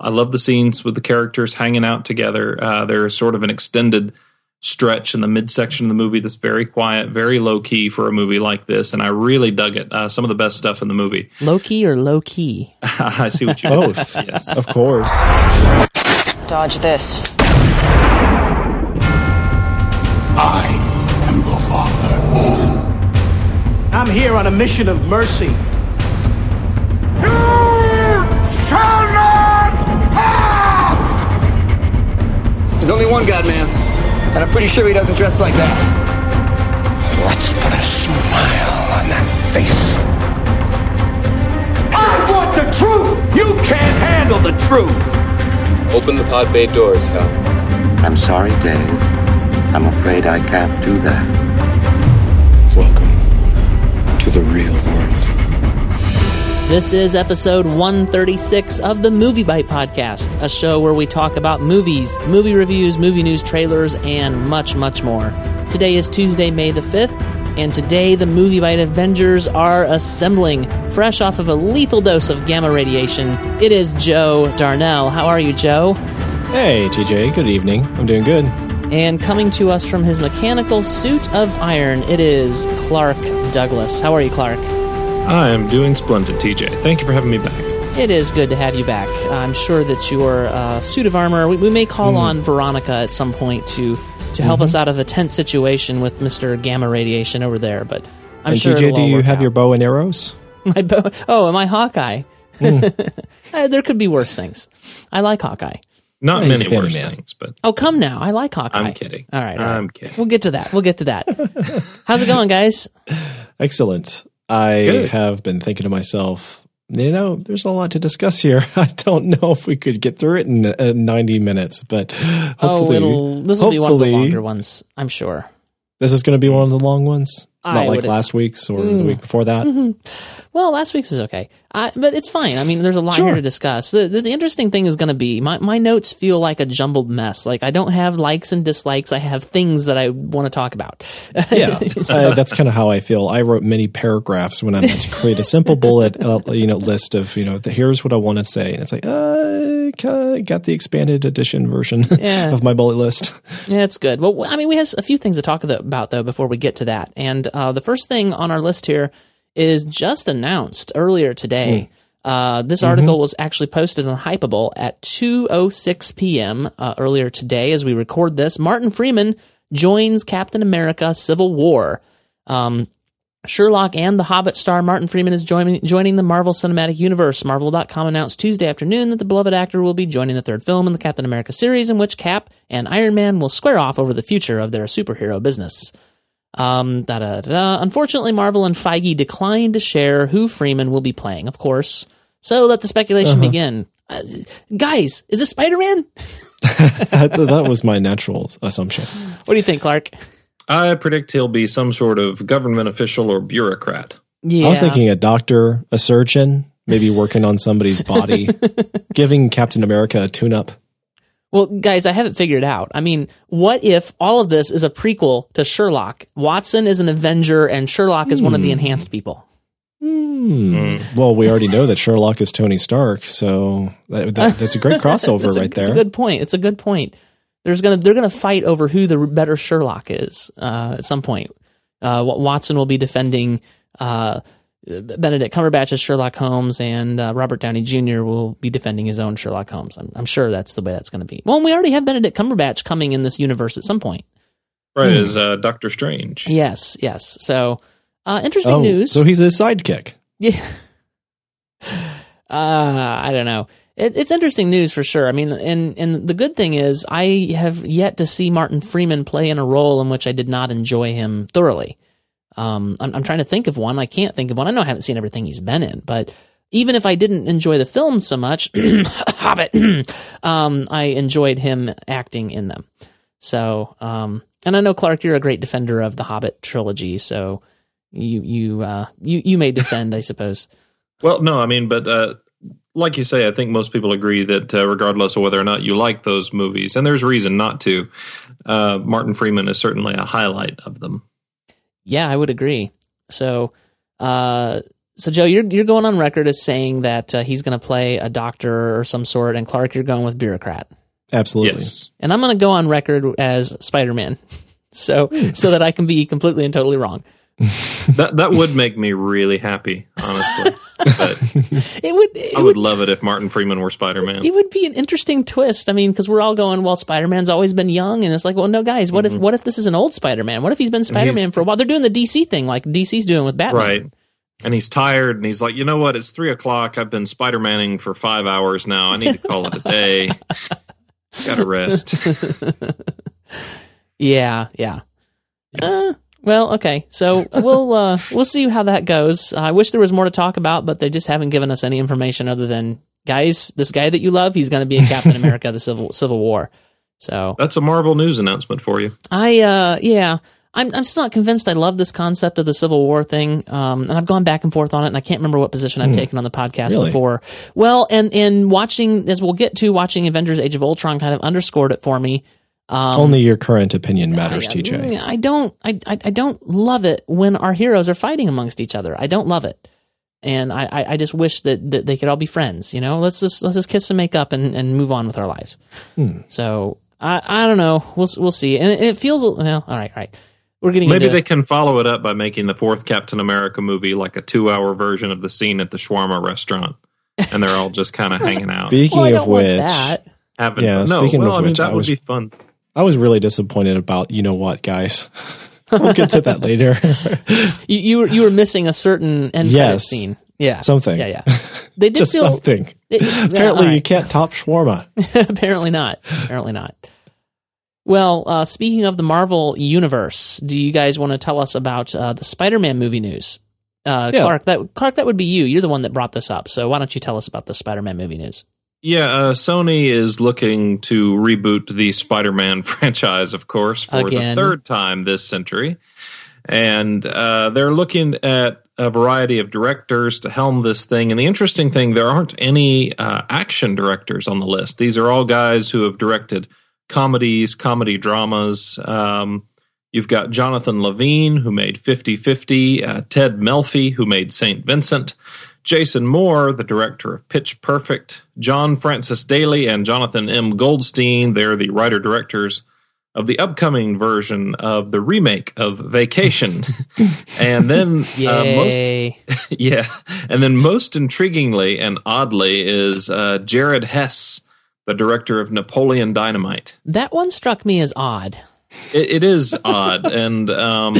I love the scenes with the characters hanging out together. Uh, there's sort of an extended stretch in the midsection of the movie that's very quiet, very low key for a movie like this, and I really dug it. Uh, some of the best stuff in the movie. Low key or low key? I see what you both. yes, of course. Dodge this. I am your father. I'm here on a mission of mercy. You shall There's only one God, man. And I'm pretty sure he doesn't dress like that. Let's put a smile on that face. I want the truth! You can't handle the truth! Open the pod bay doors, Hal. I'm sorry, Dave. I'm afraid I can't do that. This is episode 136 of the MovieByte Podcast, a show where we talk about movies, movie reviews, movie news, trailers, and much, much more. Today is Tuesday, May the 5th, and today the MovieByte Avengers are assembling, fresh off of a lethal dose of gamma radiation. It is Joe Darnell. How are you, Joe? Hey, TJ. Good evening. I'm doing good. And coming to us from his mechanical suit of iron, it is Clark Douglas. How are you, Clark? I am doing splendid, TJ. Thank you for having me back. It is good to have you back. I'm sure that your uh, suit of armor. We, we may call Mm. on Veronica at some point to to help Mm-hmm. us out of a tense situation with Mister Gamma Radiation over there. But I'm and sure. TJ, it'll do all you work have out. your bow and arrows? my bow? Oh, am I Hawkeye? Uh, there could be worse things. I like Hawkeye. Not he's many worse man. things, but Oh, come now. I like Hawkeye. I'm kidding. All right, all right. I'm kidding. We'll get to that. We'll get to that. How's it going, guys? Excellent. I Good. have been thinking to myself, you know, there's a lot to discuss here. I don't know if we could get through it in uh, 90 minutes, but oh, hopefully, it'll, this will be one of the longer ones, I'm sure. this is going to be one of the long ones. I Not like would- Mm. last week's or the week before that. Well, last week's was okay, I, but it's fine. I mean, there's a lot Sure. here to discuss. The, the, the interesting thing is going to be my, my notes feel like a jumbled mess. Like I don't have likes and dislikes. I have things that I want to talk about. Yeah, uh, that's kind of how I feel. I wrote many paragraphs when I meant to create a simple bullet, uh, you know, list of you know, the, here's what I want to say, and it's like, uh, kinda got the expanded edition version Yeah. of my bullet list. Yeah, it's good. Well, I mean, we have a few things to talk about though before we get to that. And uh, the first thing on our list here is just announced earlier today. Uh, this article was actually posted on Hypable at 2:06 p.m. Uh, earlier today, as we record this. Martin Freeman joins Captain America: Civil War. Um, Sherlock and The Hobbit star Martin Freeman is joining joining the Marvel Cinematic Universe. Marvel.com announced Tuesday afternoon that the beloved actor will be joining the third film in the Captain America series, in which Cap and Iron Man will square off over the future of their superhero business. Um, da da da. da. Unfortunately, Marvel and Feige declined to share who Freeman will be playing, of course. So let the speculation begin. Uh, guys, is this Spider Man? that, that was my natural assumption. What do you think, Clark? I predict he'll be some sort of government official or bureaucrat. Yeah, I was thinking a doctor, a surgeon, maybe working on somebody's body, giving Captain America a tune-up. Well, guys, I haven't figured out. I mean, what if all of this is a prequel to Sherlock? Watson is an Avenger, and Sherlock is one of the enhanced people. Hmm. Well, we already know that Sherlock is Tony Stark, so that, that, that's a great crossover That's a, right It's there. a good point. It's a good point. There's gonna they're gonna fight over who the better Sherlock is uh, at some point. Uh, Watson will be defending uh, Benedict Cumberbatch as Sherlock Holmes, and uh, Robert Downey Jr. will be defending his own Sherlock Holmes. I'm, I'm sure that's the way that's going to be. Well, we already have Benedict Cumberbatch coming in this universe at some point. Right, as uh, Doctor Strange. Yes, yes. So uh, interesting oh, news. so he's his sidekick. Yeah. Uh, I don't know. It, it's interesting news for sure. I mean, and and the good thing is, I have yet to see Martin Freeman play in a role in which I did not enjoy him thoroughly. Um, I'm, I'm trying to think of one. I can't think of one. I know I haven't seen everything he's been in, but even if I didn't enjoy the films so much, Hobbit, um, I enjoyed him acting in them. So, um, and I know Clark, you're a great defender of the Hobbit trilogy, so you you uh, you you may defend, I suppose. Well, no, I mean, but uh, like you say, I think most people agree that uh, regardless of whether or not you like those movies, and there's reason not to, uh, Martin Freeman is certainly a highlight of them. Yeah, I would agree. So, uh, so Joe, you're you're going on record as saying that uh, he's going to play a doctor or some sort, and Clark, you're going with bureaucrat. Absolutely. Yes. And I'm going to go on record as Spider Man, so so that I can be completely and totally wrong. that that would make me really happy, honestly. but It would. It I would love it if Martin Freeman were Spider Man. it would be an interesting twist. I mean, because we're all going, well, Spider Man's always been young, and it's like, well, no, guys, what if what if this is an old Spider Man? What if he's been Spider Man for a while? They're doing the DC thing, like DC's doing with Batman. Right. And he's tired and he's like, you know what? It's three o'clock. I've been Spider Manning for five hours now. I need to call it a day. Gotta rest. Yeah, yeah. Uh, well, okay. So we'll uh, we'll see how that goes. I wish there was more to talk about, but they just haven't given us any information other than guys, this guy that you love, he's going to be in Captain America: The Civil Civil War. So That's a Marvel news announcement for you. I, uh, yeah, I'm, I'm still not convinced I love this concept of the Civil War thing. Um, and I've gone back and forth on it, and I can't remember what position I've taken on the podcast Really? before. Well, and, and watching, as we'll get to, watching Avengers Age of Ultron kind of underscored it for me. Um, Only your current opinion matters, I, TJ. I don't, I, I, I don't love it when our heroes are fighting amongst each other. I don't love it. And I, I, I just wish that, that they could all be friends. You know, let's just let's just kiss and make up and, and move on with our lives. Hmm. So I, I don't know. We'll we'll see. And it, it feels well. All right, all right. We're getting Maybe into, they can follow it up by making the fourth Captain America movie like a two hour version of the scene at the shawarma restaurant. And they're all just kind of hanging out. Speaking Well, of which, that. Having Yeah. No, speaking well, of I mean, which, that I would be fun. I was really disappointed about you know what, guys. we'll get to that later. You, you were you were missing a certain end Yes. scene. Yeah, Something. Yeah, yeah. They did Just feel something. it- yeah, Apparently, all you can't top shawarma. Apparently not. Apparently not. Well, uh, speaking of the Marvel universe, do you guys want to tell us about uh, the Spider-Man movie news? Uh, Yeah. Clark, that Clark, that would be you. You're the one that brought this up. So why don't you tell us about the Spider-Man movie news? Yeah, uh, Sony is looking to reboot the Spider Man franchise, of course, for Again. the third time this century. And uh, they're looking at a variety of directors to helm this thing. And the interesting thing, there aren't any uh, action directors on the list. These are all guys who have directed comedies, comedy dramas. Um, you've got Jonathan Levine, who made 50 50, uh, Ted Melfi, who made St. Vincent. Jason Moore, the director of Pitch Perfect, John Francis Daly, and Jonathan M. Goldstein. They're the writer directors of the upcoming version of the remake of Vacation. and then uh, most yeah, and then most intriguingly and oddly is uh, Jared Hess, the director of Napoleon Dynamite. that one struck me as odd. It, it is odd, and um,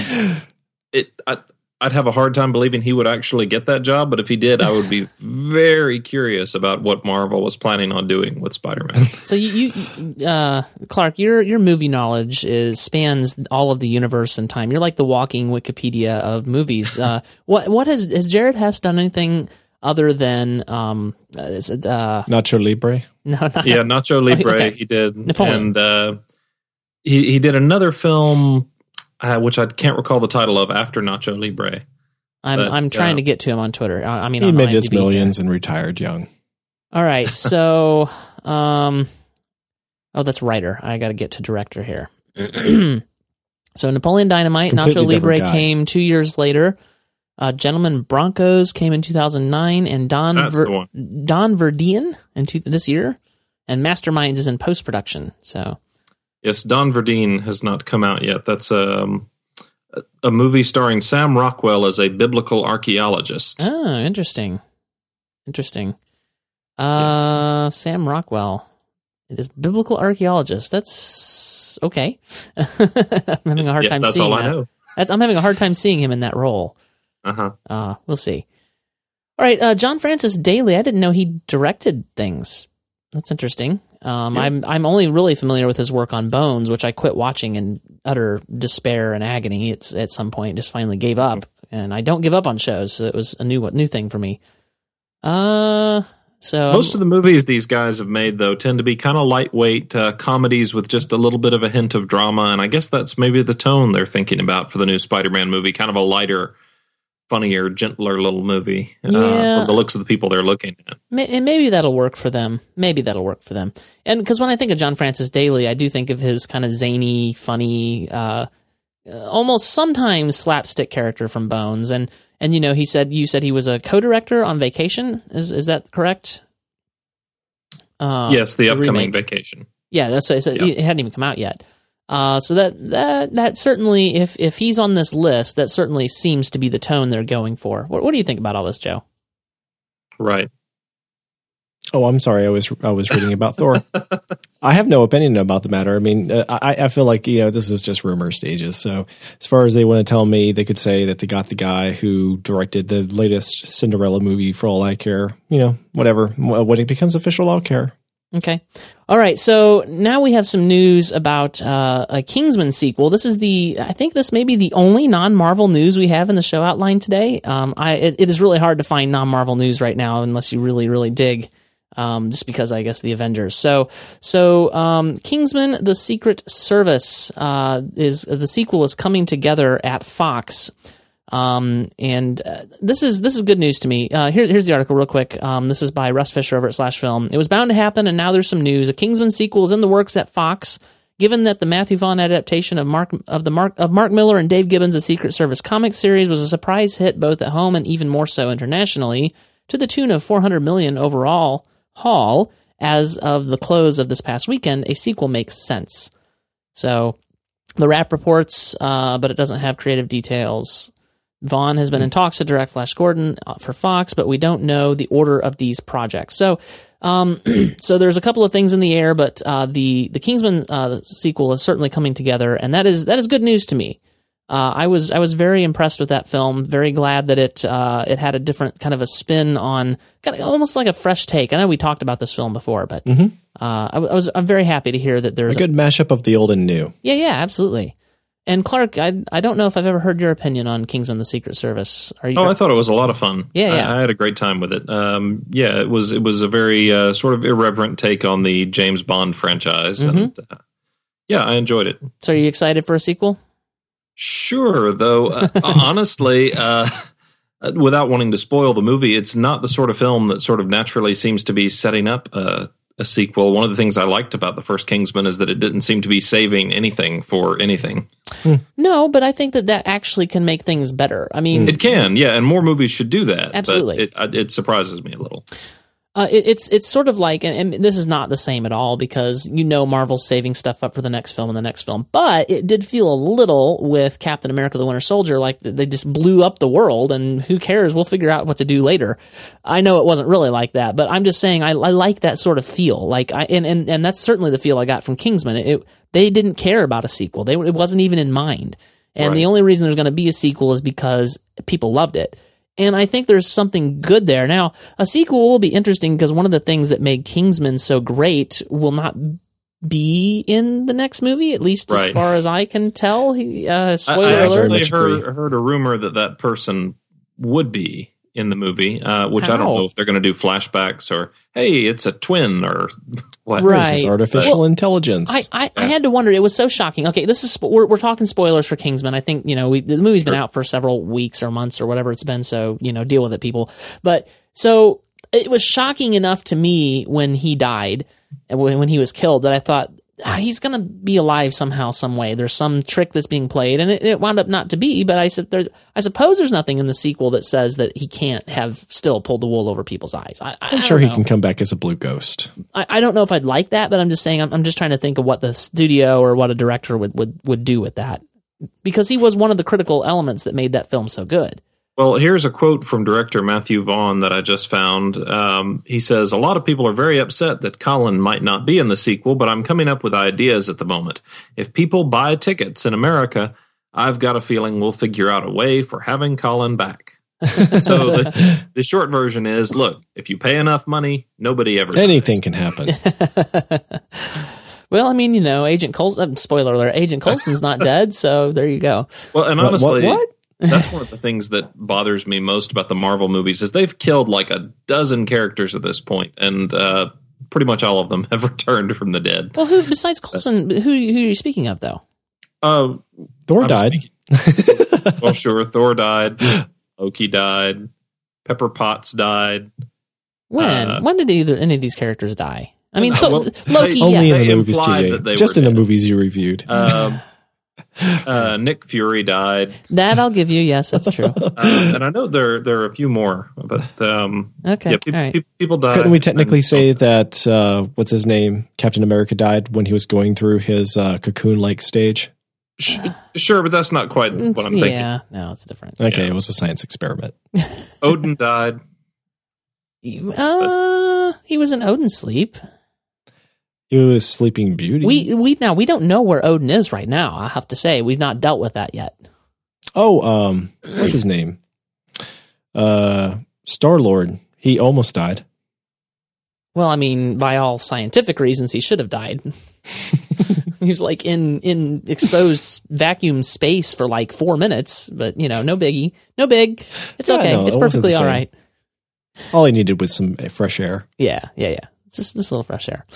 it. I, I'd have a hard time believing he would actually get that job, but if he did, I would be very curious about what Marvel was planning on doing with Spider-Man. So you, you uh, Clark, your your movie knowledge is spans all of the universe and time. You're like the walking Wikipedia of movies. Uh, what what has has Jared Hess done anything other than um, uh, is it, uh, Nacho Libre. no, not, yeah, Nacho Libre, okay. he did, Napoleon. and uh, he he did another film, uh, which I can't recall the title of after Nacho Libre. I'm But, I'm trying uh, to get to him on Twitter. I, I mean, He on made his IMDb. millions and retired young. All right, so um, oh, that's writer. I got to get to director here. so Napoleon Dynamite, Completely Nacho Libre guy. came two years later. Uh, Gentlemen Broncos came in 2009, and Don Ver- Don Verdean in two- this year, and Masterminds is in post production. So Yes, Don Verdean has not come out yet. That's um, a, a movie starring Sam Rockwell as a biblical archaeologist. oh, interesting, interesting. Uh, Sam Rockwell is biblical archaeologist. That's okay. I'm having a hard Yeah, time that's seeing all that. I know. That's, I'm having a hard time seeing him in that role. Uh huh. Uh, we'll see. All right, uh, John Francis Daly. I didn't know he directed things. That's interesting. Um, Yeah. I'm I'm only really familiar with his work on Bones, which I quit watching in utter despair and agony. It's at some point just finally gave up, and I don't give up on shows. So it was a new new thing for me. Uh, so Most of the movies these guys have made, though, tend to be kind of lightweight uh, comedies with just a little bit of a hint of drama. And I guess that's maybe the tone they're thinking about for the new Spider Man movie kind of a lighter, funnier, gentler little movie uh, Yeah. from the looks of the people they're looking at. And maybe that'll work for them. Maybe that'll work for them. And because when I think of John Francis Daly, I do think of his kind of zany, funny, uh, almost sometimes slapstick character from Bones, and and you know he said you said he was a co-director on Vacation. Is is that correct? Uh, yes, the upcoming remake. Vacation. Yeah, that's so yep. it hadn't even come out yet. Uh, so that that that certainly, if if he's on this list, that certainly seems to be the tone they're going for. What, what do you think about all this, Joe? Right. Oh, I'm sorry. I was I was reading about Thor. I have no opinion about the matter. I mean, uh, I, I feel like you know this is just rumor stages. So as far as they want to tell me, they could say that they got the guy who directed the latest Cinderella movie. For all I care, you know, whatever. When it becomes official, I'll care. Okay. All right. So now we have some news about uh, a Kingsman sequel. This is the, I think this may be the only non Marvel news we have in the show outline today. Um, I, it, it is really hard to find non Marvel news right now unless you really, really dig um, just because I guess the Avengers. So, so um, Kingsman: The Secret Service uh, is the sequel is coming together at Fox. Um, and uh, this is this is good news to me. Uh, here's here's the article real quick. Um, this is by Russ Fisher over at Slash Film. It was bound to happen, and now there's some news. A Kingsman sequel is in the works at Fox. Given that the Matthew Vaughn adaptation of Mark of the Mark of Mark Millar and Dave Gibbons' Secret Service comic series was a surprise hit both at home and even more so internationally, to the tune of 400 million overall haul as of the close of this past weekend, a sequel makes sense. So the Wrap reports, uh, but it doesn't have creative details. Vaughn has been in talks to direct Flash Gordon uh, for Fox, but we don't know the order of these projects. So, um, so there's a couple of things in the air, but uh, the the Kingsman uh, sequel is certainly coming together, and that is that is good news to me. Uh, I was I was very impressed with that film. Very glad that it uh, it had a different kind of a spin on kind of almost like a fresh take. I know we talked about this film before, but mm-hmm. uh, I, I, was I'm very happy to hear that there's a good a, mashup of the old and new. Yeah, yeah, absolutely. And Clark, I I don't know if I've ever heard your opinion on Kingsman: The Secret Service. Are you? Oh, I thought it was a lot of fun. Yeah, yeah. I, I had a great time with it. Um, yeah, it was it was a very uh, sort of irreverent take on the James Bond franchise, mm-hmm. and uh, yeah, I enjoyed it. So, are you excited for a sequel? Sure, though uh, honestly, uh, without wanting to spoil the movie, it's not the sort of film that sort of naturally seems to be setting up a, a, sequel. One of the things I liked about the first Kingsman is that it didn't seem to be saving anything for anything. Hmm. No, but I think that that actually can make things better. I mean, it can, yeah, and more movies should do that. Absolutely, it, it surprises me a little. Uh, it, it's it's sort of like, and, and, this is not the same at all because you know Marvel's saving stuff up for the next film and the next film, but it did feel a little with Captain America: The Winter Soldier like they just blew up the world, and who cares? We'll figure out what to do later. I know it wasn't really like that, but I'm just saying I, I like that sort of feel. Like I and, and and that's certainly the feel I got from Kingsman. It, they didn't care about a sequel; they it wasn't even in mind. And right. the only reason there's going to be a sequel is because people loved it. And I think there's something good there. Now, a sequel will be interesting because one of the things that made Kingsman so great will not be in the next movie, at least right. as far as I can tell. Uh, spoiler I, I alert. I heard, heard a rumor that that person would be in the movie, uh, which How? I don't know if they're going to do flashbacks or hey, it's a twin or what? Right, this artificial well, intelligence. I, I, I, had to wonder. It was so shocking. Okay, this is we're, we're talking spoilers for Kingsman. I think you know we, the movie's been out for several weeks or months or whatever it's been. So you know, deal with it, people. But so it was shocking enough to me when he died and when, when he was killed that I thought Uh, he's going to be alive somehow, some way. There's some trick that's being played, and it, it wound up not to be. But I, there's, I suppose there's nothing in the sequel that says that he can't have still pulled the wool over people's eyes. I, am sure he can come back as a blue ghost. I, I, don't know if I'd like that, but I'm just saying I'm, I'm just trying to think of what the studio or what a director would, would, would do with that because he was one of the critical elements that made that film so good. Well, here's a quote from director Matthew Vaughn that I just found. Um, he says, A lot of people are very upset that Colin might not be in the sequel, but I'm coming up with ideas at the moment. If people buy tickets in America, I've got a feeling we'll figure out a way for having Colin back. so the, the, short version is look, if you pay enough money, nobody ever Anything dies. can happen. well, I mean, you know, Agent Coulson, spoiler alert, Agent Coulson's not dead, so there you go. Well, and honestly, what? what? That's one of the things that bothers me most about the Marvel movies is they've killed like a dozen characters at this point, and uh, pretty much all of them have returned from the dead. Well, who besides Coulson? Who, who are you speaking of, though? Uh, Thor died. Speaking, well, sure, Thor died. Loki died. Pepper Potts died. When? Uh, when did either any of these characters die? I mean, well, Loki. Only yes. in the movies, TJ. Just in the movies you reviewed. Um, Uh, Nick Fury died, That I'll give you. Yes, that's true. uh, and I know there there are a few more, but um, Okay, yeah, pe- all right. pe- people died. Couldn't we technically and- say that uh, what's his name, Captain America, died when he was going through his uh, cocoon-like stage? Sure, but that's not quite what I'm thinking. yeah, no, it's different. Okay, Yeah. it was a science experiment. Odin died. Uh, he was in Odin's sleep. He was Sleeping Beauty. We we now we don't know where Odin is right now. I have to say we've not dealt with that yet. oh, um, what's his name? Uh, Star Lord. He almost died. Well, I mean, by all scientific reasons, he should have died. he was like in in exposed vacuum space for like four minutes, but you know, no biggie, no big. It's Yeah, okay. no, it's it perfectly all right. all same. right. All he needed was some uh, fresh air. Yeah, yeah, yeah. Just just a little fresh air.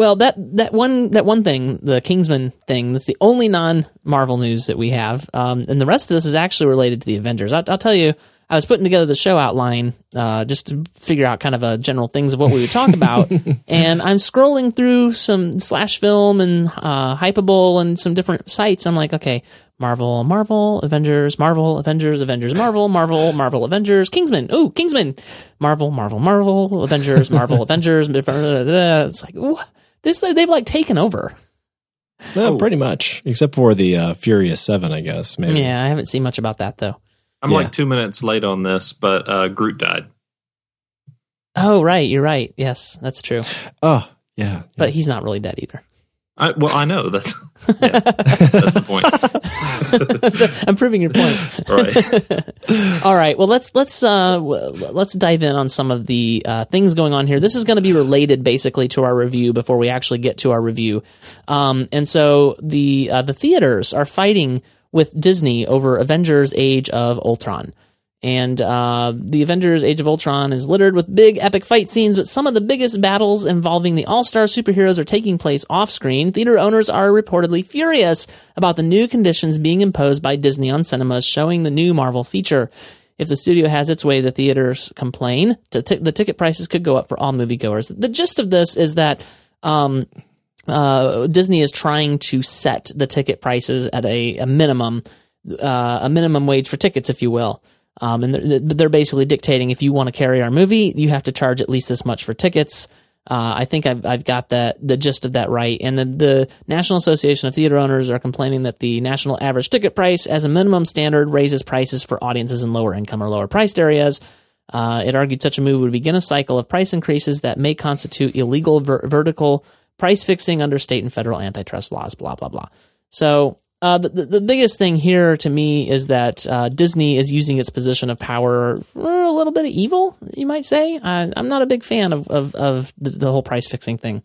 Well, that that one that one thing, the Kingsman thing, that's the only non Marvel news that we have. Um, and the rest of this is actually related to the Avengers. I, I'll tell you, I was putting together the show outline uh, just to figure out kind of a general things of what we would talk about, and I'm scrolling through some slash film and uh, Hypable and some different sites. I'm like, okay. Marvel, Marvel, Avengers, Marvel, Avengers, Avengers, Marvel, Marvel, Marvel, Avengers, Kingsman. Ooh, Kingsman. Marvel, Marvel, Marvel, Avengers, Marvel, Avengers. It's like what? This. They've like taken over. Uh, Pretty much, except for the uh, Furious Seven, I guess. Maybe. Yeah, I haven't seen much about that though. I'm Yeah. like two minutes late on this, but uh, Groot died. Oh, right, you're right. Yes, that's true. Oh, yeah. But he's not really dead either. I, well, I know that's yeah, that's the point. I'm proving your point. Right. All right. Well, let's let's uh, let's dive in on some of the uh, things going on here. This is going to be related basically to our review before we actually get to our review. Um, and so the uh, the theaters are fighting with Disney over Avengers: Age of Ultron. And uh, the Avengers: Age of Ultron is littered with big epic fight scenes, but some of the biggest battles involving the all-star superheroes are taking place off-screen. Theater owners are reportedly furious about the new conditions being imposed by Disney on cinemas showing the new Marvel feature. If the studio has its way, the theaters complain. The ticket prices could go up for all moviegoers. The gist of this is that um, uh, Disney is trying to set the ticket prices at a, a minimum, uh, a minimum wage for tickets, if you will. Um, and they're, they're basically dictating if you want to carry our movie, you have to charge at least this much for tickets. Uh, I think I've, I've got that the gist of that right. And the, the National Association of Theater Owners are complaining that the national average ticket price, as a minimum standard, raises prices for audiences in lower income or lower priced areas. Uh, it argued such a move would begin a cycle of price increases that may constitute illegal ver- vertical price fixing under state and federal antitrust laws. Blah blah blah. So uh, the, the biggest thing here to me is that uh, Disney is using its position of power for a little bit of evil, you might say. I'm not a big fan of of, of the, the whole price fixing thing.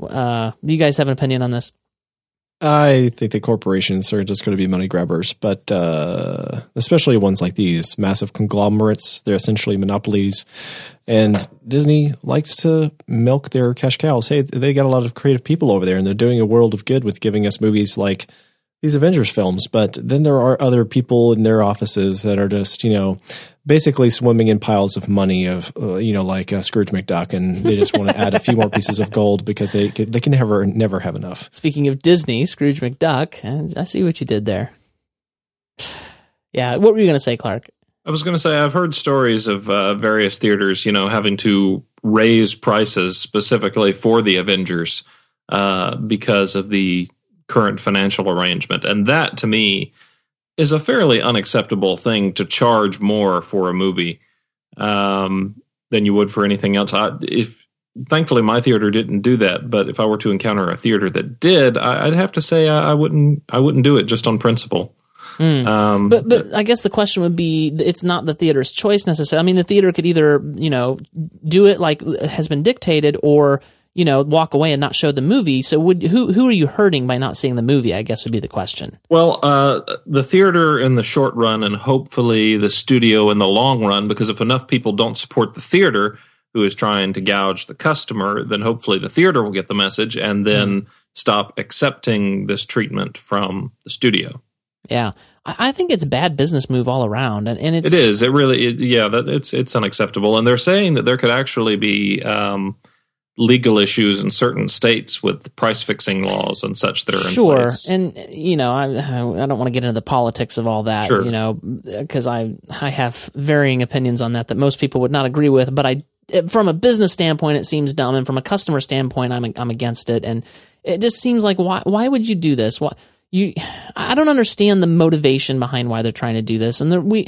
Uh, do you guys have an opinion on this? I think the corporations are just going to be money grabbers, but uh, especially ones like these massive conglomerates. They're essentially monopolies, and Disney likes to milk their cash cows. Hey, they got a lot of creative people over there, and they're doing a world of good with giving us movies like these Avengers films. But then there are other people in their offices that are just, you know, basically swimming in piles of money of, uh, you know, like uh, Scrooge McDuck, and they just want to add a few more pieces of gold because they they can never never have enough. Speaking of Disney, Scrooge McDuck, and I see what you did there. Yeah, what were you going to say, Clark? I was going to say I've heard stories of uh, various theaters, you know, having to raise prices specifically for the Avengers uh, because of the current financial arrangement, and that to me is a fairly unacceptable thing to charge more for a movie um, than you would for anything else. I, if thankfully my theater didn't do that, but if I were to encounter a theater that did, I, I'd have to say I, I wouldn't. I wouldn't do it just on principle. Um, But but I guess the question would be it's not the theater's choice necessarily. I mean, the theater could either you know do it like has been dictated, or you know walk away and not show the movie. So would who who are you hurting by not seeing the movie? I guess would be the question. Well, uh, the theater in the short run, and hopefully the studio in the long run, because if enough people don't support the theater who is trying to gouge the customer, then hopefully the theater will get the message and then stop accepting this treatment from the studio. Yeah, I, I think it's a bad business move all around, and, and it's It is. It really. It, yeah. That it's it's unacceptable. And they're saying that there could actually be um, legal issues in certain states with price fixing laws and such that are in place. sure and you know i i don't want to get into the politics of all that Sure. you know because i i have varying opinions on that that most people would not agree with but i from a business standpoint it seems dumb and from a customer standpoint i'm i'm against it and it just seems like why why would you do this why you i don't understand the motivation behind why they're trying to do this and there, we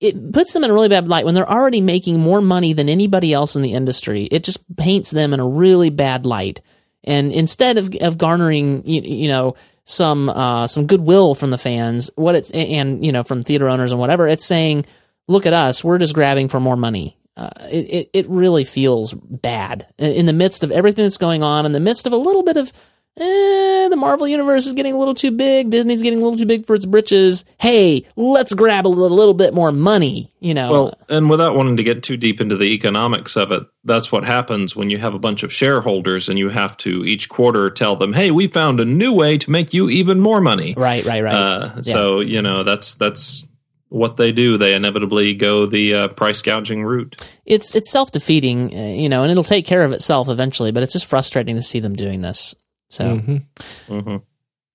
it puts them in a really bad light when they're already making more money than anybody else in the industry. It just paints them in a really bad light. And instead of of garnering, you, you know, some uh, some goodwill from the fans, what it's and you know from theater owners and whatever, it's saying, look at us, we're just grabbing for more money. Uh, it, it it really feels bad in in the midst of everything that's going on, in the midst of a little bit of eh, the Marvel universe is getting a little too big. Disney's getting a little too big for its britches. Hey, let's grab a little, little bit more money. You know, Well, and without wanting to get too deep into the economics of it, that's what happens when you have a bunch of shareholders and you have to each quarter tell them, "Hey, we found a new way to make you even more money." right, right, right. Uh, So you know that's that's what they do. They inevitably go the uh, price gouging route. it's it's self defeating, uh, you know, and it'll take care of itself eventually. But it's just frustrating to see them doing this. So. hmm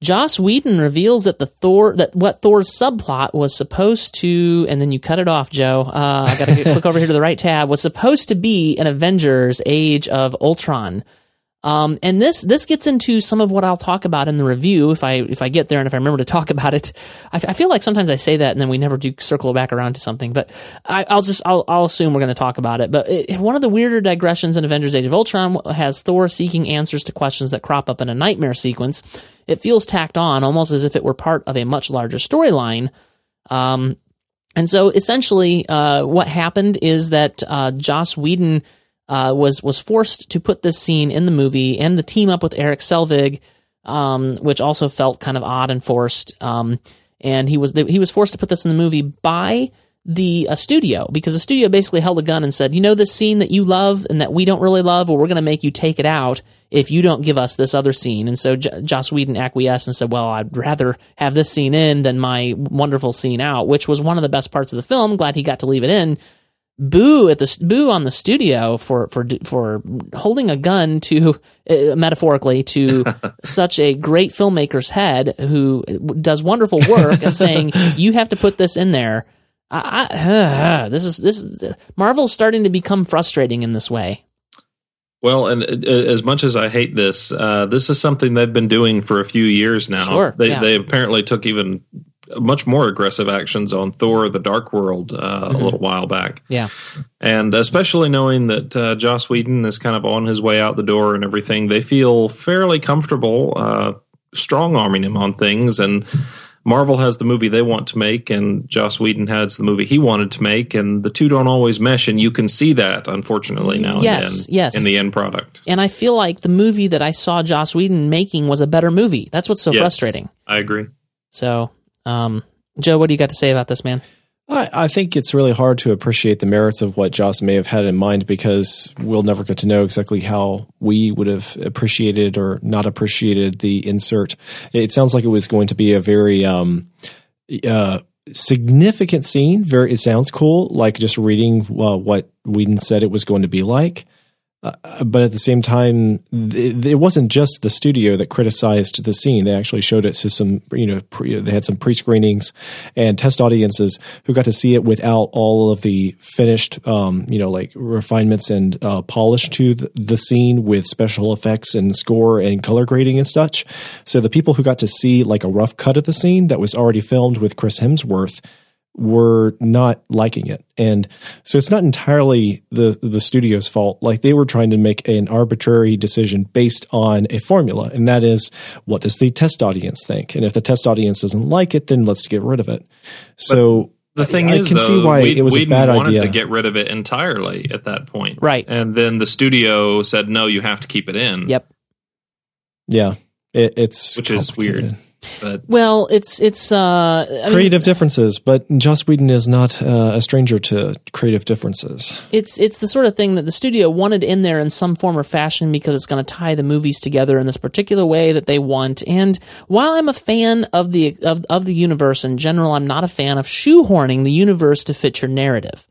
Joss Whedon reveals that the Thor that what Thor's subplot was supposed to, and then you cut it off, Joe. Uh, I got to click over here to the right tab. Was supposed to be an Avengers: Age of Ultron. Um, and this this gets into some of what I'll talk about in the review if I if I get there and if I remember to talk about it. I, I feel like sometimes I say that and then we never do circle back around to something. But I, I'll just I'll, I'll assume we're going to talk about it. But it, one of the weirder digressions in Avengers: Age of Ultron has Thor seeking answers to questions that crop up in a nightmare sequence. It feels tacked on, almost as if it were part of a much larger storyline. Um, and so essentially, uh, what happened is that uh, Joss Whedon uh, was was forced to put this scene in the movie and the team up with Erik Selvig, um, which also felt kind of odd and forced. Um, and he was he was forced to put this in the movie by the uh, studio because the studio basically held a gun and said, "You know this scene that you love and that we don't really love, well, we're going to make you take it out if you don't give us this other scene." And so J- Joss Whedon acquiesced and said, "Well, I'd rather have this scene in than my wonderful scene out," which was one of the best parts of the film. Glad he got to leave it in boo at the boo on the studio for for for holding a gun to uh, metaphorically to such a great filmmaker's head who does wonderful work and saying you have to put this in there. I, I, this is this is, Marvel's starting to become frustrating in this way. Well, and uh, as much as I hate this, uh, this is something they've been doing for a few years now. Sure, they yeah. they apparently took even much more aggressive actions on Thor: The Dark World uh, Mm-hmm. a little while back. Yeah, And especially knowing that uh, Joss Whedon is kind of on his way out the door and everything, they feel fairly comfortable uh, strong arming him on things. And Marvel has the movie they want to make, and Joss Whedon has the movie he wanted to make, and the two don't always mesh. And you can see that, unfortunately, now Yes, and then yes. in the end product. and I feel like the movie that I saw Joss Whedon making was a better movie. That's what's so Yes, frustrating. I agree. So, um, Joe, what do you got to say about this, man? I, I think it's really hard to appreciate the merits of what Joss may have had in mind because we'll never get to know exactly how we would have appreciated or not appreciated the insert. It sounds like it was going to be a very um, uh, significant scene. Very, it sounds cool, like just reading uh, what Whedon said it was going to be like. Uh, but at the same time, th- it wasn't just the studio that criticized the scene. They actually showed it to some, you know, pre, they had some pre screenings and test audiences who got to see it without all of the finished, um, you know, like refinements and uh, polish to the, the scene with special effects and score and color grading and such. So the people who got to see like a rough cut of the scene that was already filmed with Chris Hemsworth were not liking it. And so it's not entirely the the studio's fault. Like they were trying to make an arbitrary decision based on a formula, and that is what does the test audience think? And if the test audience doesn't like it, then let's get rid of it. So The thing I is, can though, see why Whedon- it was a bad wanted idea. to get rid of it entirely at that point, Right. And then the studio said, "No, you have to keep it in." Yep. yeah, it, it's which is weird. Complicated. But Well, it's it's uh, I mean, creative differences, but Joss Whedon is not uh, a stranger to creative differences. it's it's the sort of thing that the studio wanted in there in some form or fashion because it's going to tie the movies together in this particular way that they want. And while I'm a fan of the of, of the universe in general, I'm not a fan of shoehorning the universe to fit your narrative.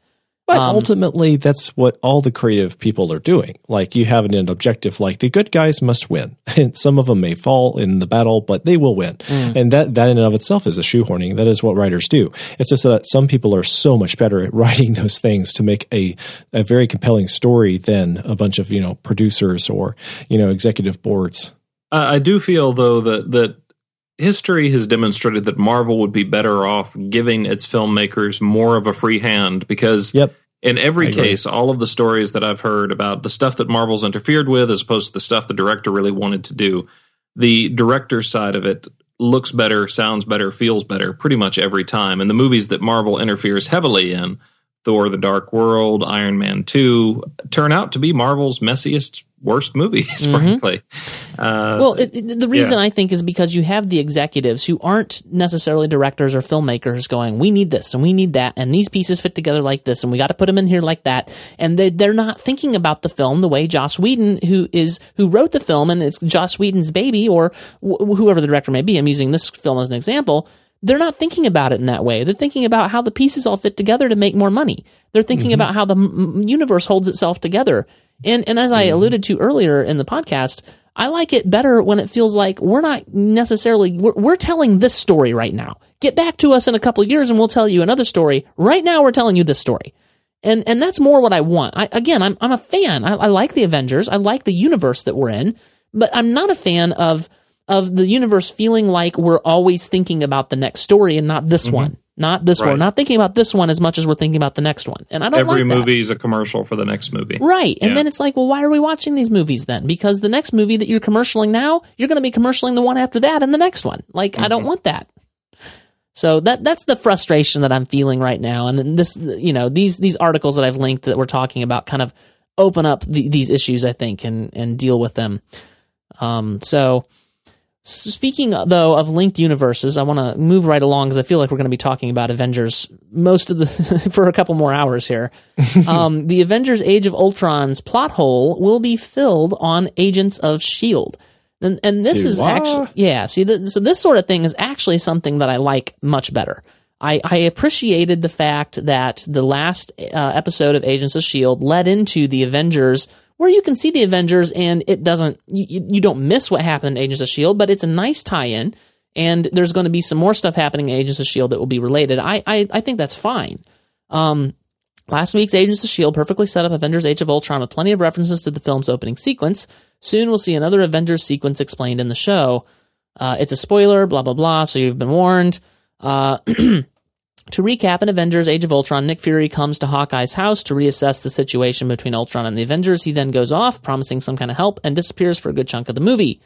But um, ultimately, that's what all the creative people are doing. Like you have an objective, like the good guys must win, and some of them may fall in the battle, but they will win. Mm. And that that in and of itself is a shoehorning. That is what writers do. It's just that some people are so much better at writing those things to make a a very compelling story than a bunch of you know producers or you know executive boards. I do feel though that that history has demonstrated that Marvel would be better off giving its filmmakers more of a free hand because yep. in every case, all of the stories that I've heard about the stuff that Marvel's interfered with as opposed to the stuff the director really wanted to do, the director side of it looks better, sounds better, feels better pretty much every time. And the movies that Marvel interferes heavily in, Thor the Dark World, Iron Man 2, turn out to be Marvel's messiest worst movies, mm-hmm. frankly. Uh, well, it, the reason yeah. I think is because you have the executives who aren't necessarily directors or filmmakers going, we need this and we need that, and these pieces fit together like this, and we got to put them in here like that. And they, they're not thinking about the film the way Joss Whedon, who is who wrote the film, and it's Joss Whedon's baby, or wh- whoever the director may be. I'm using this film as an example they're not thinking about it in that way. They're thinking about how the pieces all fit together to make more money. They're thinking mm-hmm. about how the m- universe holds itself together. And and as I mm-hmm. alluded to earlier in the podcast, I like it better when it feels like we're not necessarily we're, we're telling this story right now. Get back to us in a couple of years and we'll tell you another story. Right now we're telling you this story. And and that's more what I want. I, again, I'm I'm a fan. I, I like the Avengers. I like the universe that we're in, but I'm not a fan of of the universe feeling like we're always thinking about the next story and not this mm-hmm. one not this right. one. Not thinking about this one as much as we're thinking about the next one. And I don't every like movie is a commercial for the next movie, right? And yeah. then it's like, well, why are we watching these movies then? Because the next movie that you're commercialing now, you're going to be commercialing the one after that and the next one. Like, mm-hmm. I don't mm-hmm. want that. So that that's the frustration that I'm feeling right now. And this, you know, these these articles that I've linked that we're talking about kind of open up the, these issues, I think, and and deal with them. Um, so Speaking though of linked universes, I want to move right along because I feel like we're going to be talking about Avengers most of the for a couple more hours here. um, the Avengers: Age of Ultron's plot hole will be filled on Agents of Shield, and and this Dude, is what? actually yeah. See, the, so this sort of thing is actually something that I like much better. I, I appreciated the fact that the last uh, episode of Agents of Shield led into the Avengers where you can see the Avengers and it doesn't, you, you don't miss what happened in Agents of S.H.I.E.L.D., but it's a nice tie in. And there's going to be some more stuff happening in Agents of S.H.I.E.L.D. that will be related. I, I, I think that's fine. Um, last week's Agents of S.H.I.E.L.D. perfectly set up Avengers Age of Ultron with plenty of references to the film's opening sequence. Soon we'll see another Avengers sequence explained in the show. Uh, it's a spoiler, blah, blah, blah, so you've been warned. Uh, To recap, in Avengers Age of Ultron, Nick Fury comes to Hawkeye's house to reassess the situation between Ultron and the Avengers. He then goes off, promising some kind of help, and disappears for a good chunk of the movie.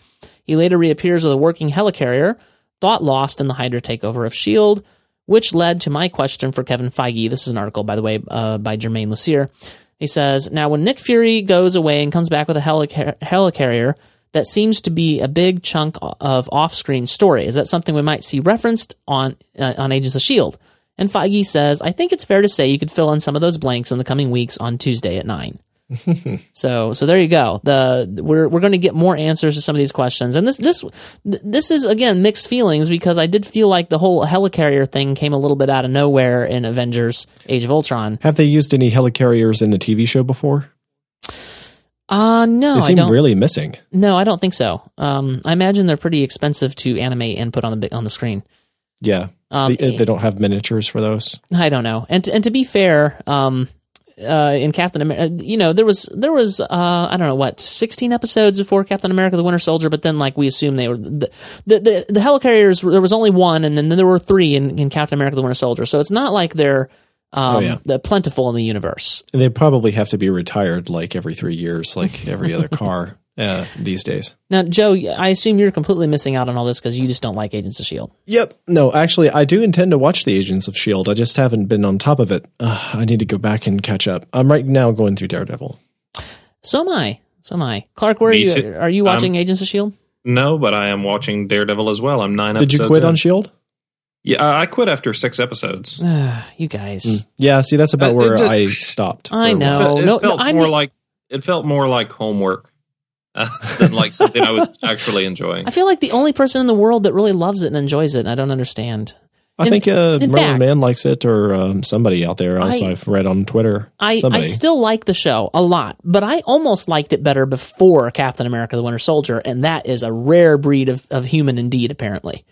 He later reappears with a working helicarrier, thought lost in the Hydra takeover of S.H.I.E.L.D., which led to my question for Kevin Feige. This is an article, by the way, uh, by Germain Lussier. He says, Now, when Nick Fury goes away and comes back with a helicar- helicarrier, that seems to be a big chunk of off-screen story. Is that something we might see referenced on uh, on Agents of Shield? And Feige says, I think it's fair to say you could fill in some of those blanks in the coming weeks on Tuesday at 9. so so there you go. The we're we're going to get more answers to some of these questions. And this this this is again mixed feelings because I did feel like the whole helicarrier thing came a little bit out of nowhere in Avengers Age of Ultron. Have they used any helicarriers in the TV show before? Uh no, they seem really missing. No, I don't think so. Um, I imagine they're pretty expensive to animate and put on the on the screen. Yeah, um, they, they, don't have miniatures for those. I don't know. And and to be fair, um, uh, in Captain America, you know, there was there was uh, I don't know what sixteen episodes before Captain America: The Winter Soldier, but then like we assume they were the the the, the helicarriers. There was only one, and then, then there were three in, in Captain America: The Winter Soldier. So it's not like they're um, oh, yeah. the plentiful in the universe. And they probably have to be retired like every three years, like every other car uh, these days. Now, Joe, I assume you're completely missing out on all this because you just don't like Agents of Shield. Yep. No, actually, I do intend to watch the Agents of Shield. I just haven't been on top of it. Uh, I need to go back and catch up. I'm right now going through Daredevil. So am I. So am I. Clark, where Me are you? Too. Are you watching um, Agents of Shield? No, but I am watching Daredevil as well. I'm nine. Did you quit in. on Shield? Yeah, I quit after six episodes. you guys. Mm. Yeah, see, that's about uh, where I stopped. I know. It, it no, felt no, more like it felt more like homework uh, than like something I was actually enjoying. I feel like the only person in the world that really loves it and enjoys it. And I don't understand. I In- think uh, in Merlin fact- Man likes it, or um, somebody out there else I- I've read on Twitter. I, I still like the show a lot, but I almost liked it better before Captain America the Winter Soldier, and that is a rare breed of, of human indeed, apparently.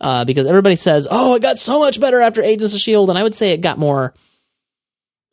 Uh, because everybody says, oh, it got so much better after Agents of S.H.I.E.L.D., and I would say it got more,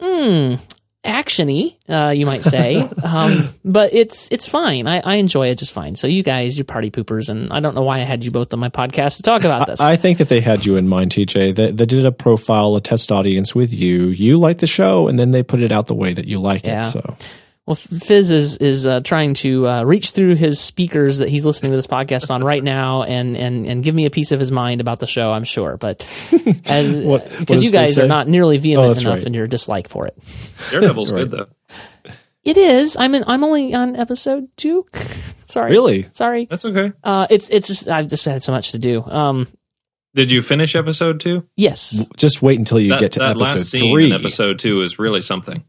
hmm, actiony, uh, you might say. um, but it's it's fine. I, I enjoy it just fine. So you guys, you party poopers, and I don't know why I had you both on my podcast to talk about this. I think that they had you in mind, TJ. They, they did a profile, a test audience with you. You like the show, and then they put it out the way that you like Yeah. it. So Well, Fizz is is uh, trying to uh, reach through his speakers that he's listening to this podcast on right now, and and and give me a piece of his mind about the show. I'm sure, but as What- what because you guys are not nearly Oh, vehement that's enough right. in your dislike for it. Daredevil's Right. good though. It is. I'm in, I'm only on episode two. Sorry, Really? Sorry. That's okay. Uh, it's it's just I've just had so much to do. Um, Did you finish episode two? yes. just wait until you that get to that episode last scene three. in episode two is really something.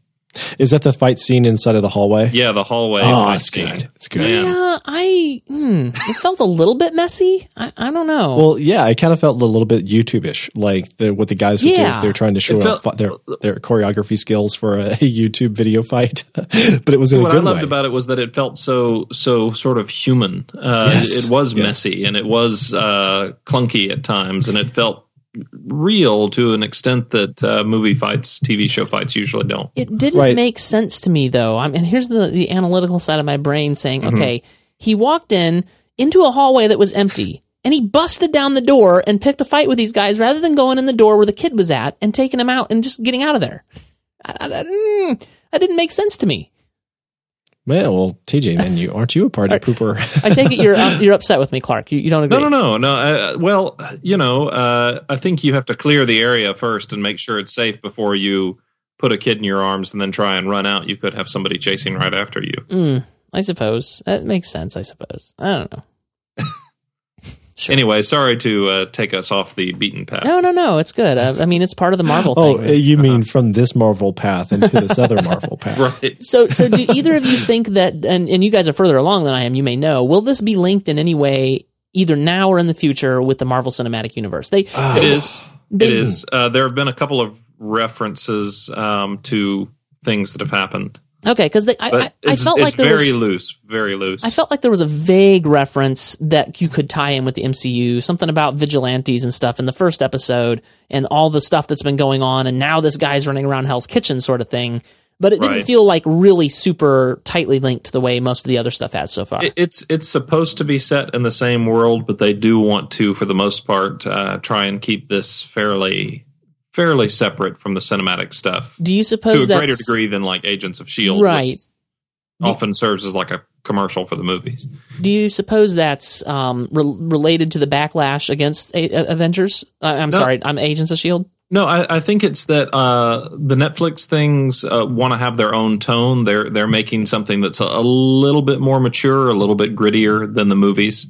Is that the fight scene inside of the hallway? Yeah, the hallway. Oh, fight it's scene. good. It's good. Man. Yeah, I hmm, it felt a little bit messy. I, I don't know. Well, yeah, I kind of felt a little bit YouTube-ish, like the, what the guys would do if they're trying to show It off their their choreography skills for a YouTube video fight. but it was in what a I good loved way. about it was that it felt so so sort of human. Uh, Yes. it, it was Yes. messy and it was uh, clunky at times, and it felt real to an extent that uh, movie fights, TV show fights usually don't. It didn't Right. make sense to me though. I mean, here's the the analytical side of my brain saying, Mm-hmm. okay, he walked in into a hallway that was empty. And he busted down the door and picked a fight with these guys rather than going in the door where the kid was at and taking him out and just getting out of there. I, I, I- mm, that didn't make sense to me. Man, well, TJ, man, you aren't you a party pooper? I take it you're um, you're upset with me, Clark. You, you don't agree? No, no, no, no. Uh, well, you know, uh, I think you have to clear the area first and make sure it's safe before you put a kid in your arms and then try and run out. You could have somebody chasing right after you. Mm, I suppose that makes sense. I suppose. I don't know. Sure. Anyway, sorry to uh, take us off the beaten path. No, no, no. It's good. Uh, I mean, it's part of the Marvel oh, thing. uh, you mean from this Marvel path into this other Marvel path? Right. So, so do either of you think that, and, and you guys are further along than I am, you may know, will this be linked in any way, either now or in the future, with the Marvel Cinematic Universe? They, It is. They- it is. Uh, there have been a couple of references um, to things that have happened, okay, because I, I, I felt like there very was, loose. Very loose. I felt like there was a vague reference that you could tie in with the MCU, something about vigilantes and stuff in the first episode, and all the stuff that's been going on, and now this guy's running around Hell's Kitchen, sort of thing. But it didn't Right. feel like really super tightly linked to the way most of the other stuff has so far. It- it's it's supposed to be set in the same world, but they do want to, for the most part, uh, try and keep this fairly fairly separate from the cinematic stuff Do you suppose to a greater degree than like Agents of Shield, Right. which often serves as like a commercial for the movies. Do you suppose that's um, re- related to the backlash against a- A- Avengers? Uh, I'm No. sorry, I'm Agents of Shield. No, I, I think it's that uh, the Netflix things uh, want to have their own tone. They're they're making something that's a, a little bit more mature, a little bit grittier than the movies,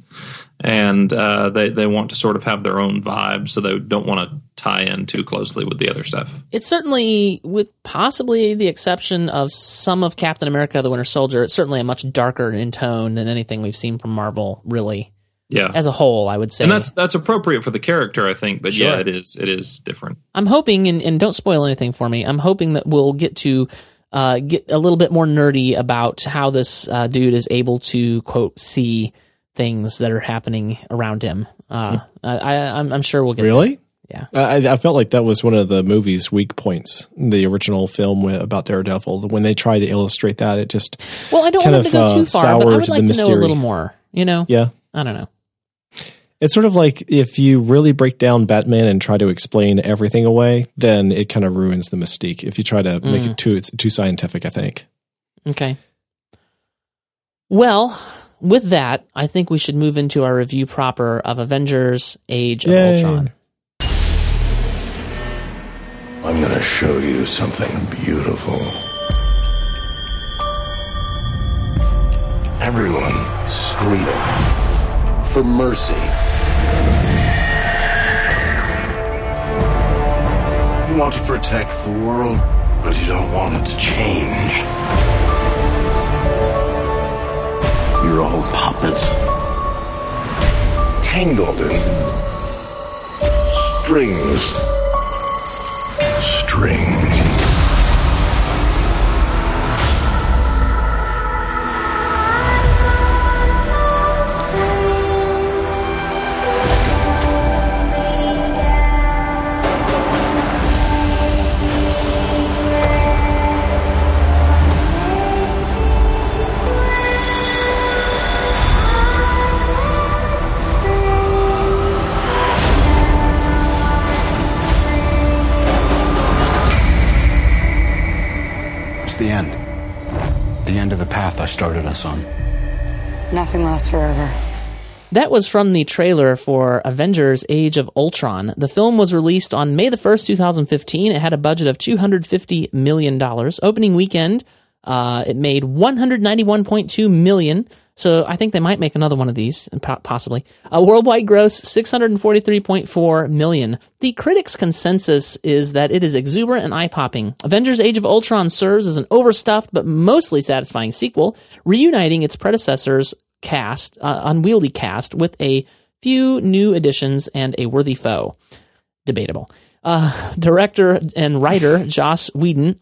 and uh, they they want to sort of have their own vibe, so they don't want to tie in too closely with the other stuff. It's certainly, with possibly the exception of some of Captain America: The Winter Soldier, it's certainly a much darker in tone than anything we've seen from Marvel, really, Yeah, as a whole. I would say, and that's that's appropriate for the character, I think. But Sure. yeah, it is it is different. I'm hoping, and, and don't spoil anything for me. I'm hoping that we'll get to uh, get a little bit more nerdy about how this uh, dude is able to quote see things that are happening around him. Uh, I, I, I'm, I'm sure we'll get there. Really? Yeah. I, I felt like that was one of the movie's weak points. The original film about Daredevil, when they tried to illustrate that, it just Well, I don't want him to go too uh, far, but I would like to know a little more. You know, yeah. I don't know. It's sort of like if you really break down Batman and try to explain everything away, then it kind of ruins the mystique. If you try to make Mm. it too it's too scientific, I think. Okay. Well, with that, I think we should move into our review proper of Avengers: Age of Yay. Ultron. I'm gonna show you something beautiful. Everyone screaming for mercy. You want to protect the world, but you don't want it to change. You're all puppets. Tangled in strings. Strings. It's the end. The end of the path I started us on. Nothing lasts forever. That was from the trailer for Avengers Age of Ultron. The film was released on May the 1st, 2015. It had a budget of $250 million. Opening weekend, uh, it made 191.2 million. So I think they might make another one of these, possibly. A worldwide gross 643.4 million. The critics' consensus is that it is exuberant and eye-popping. Avengers: Age of Ultron serves as an overstuffed but mostly satisfying sequel, reuniting its predecessors' cast, uh, unwieldy cast, with a few new additions and a worthy foe. Debatable. Uh, director and writer Joss Whedon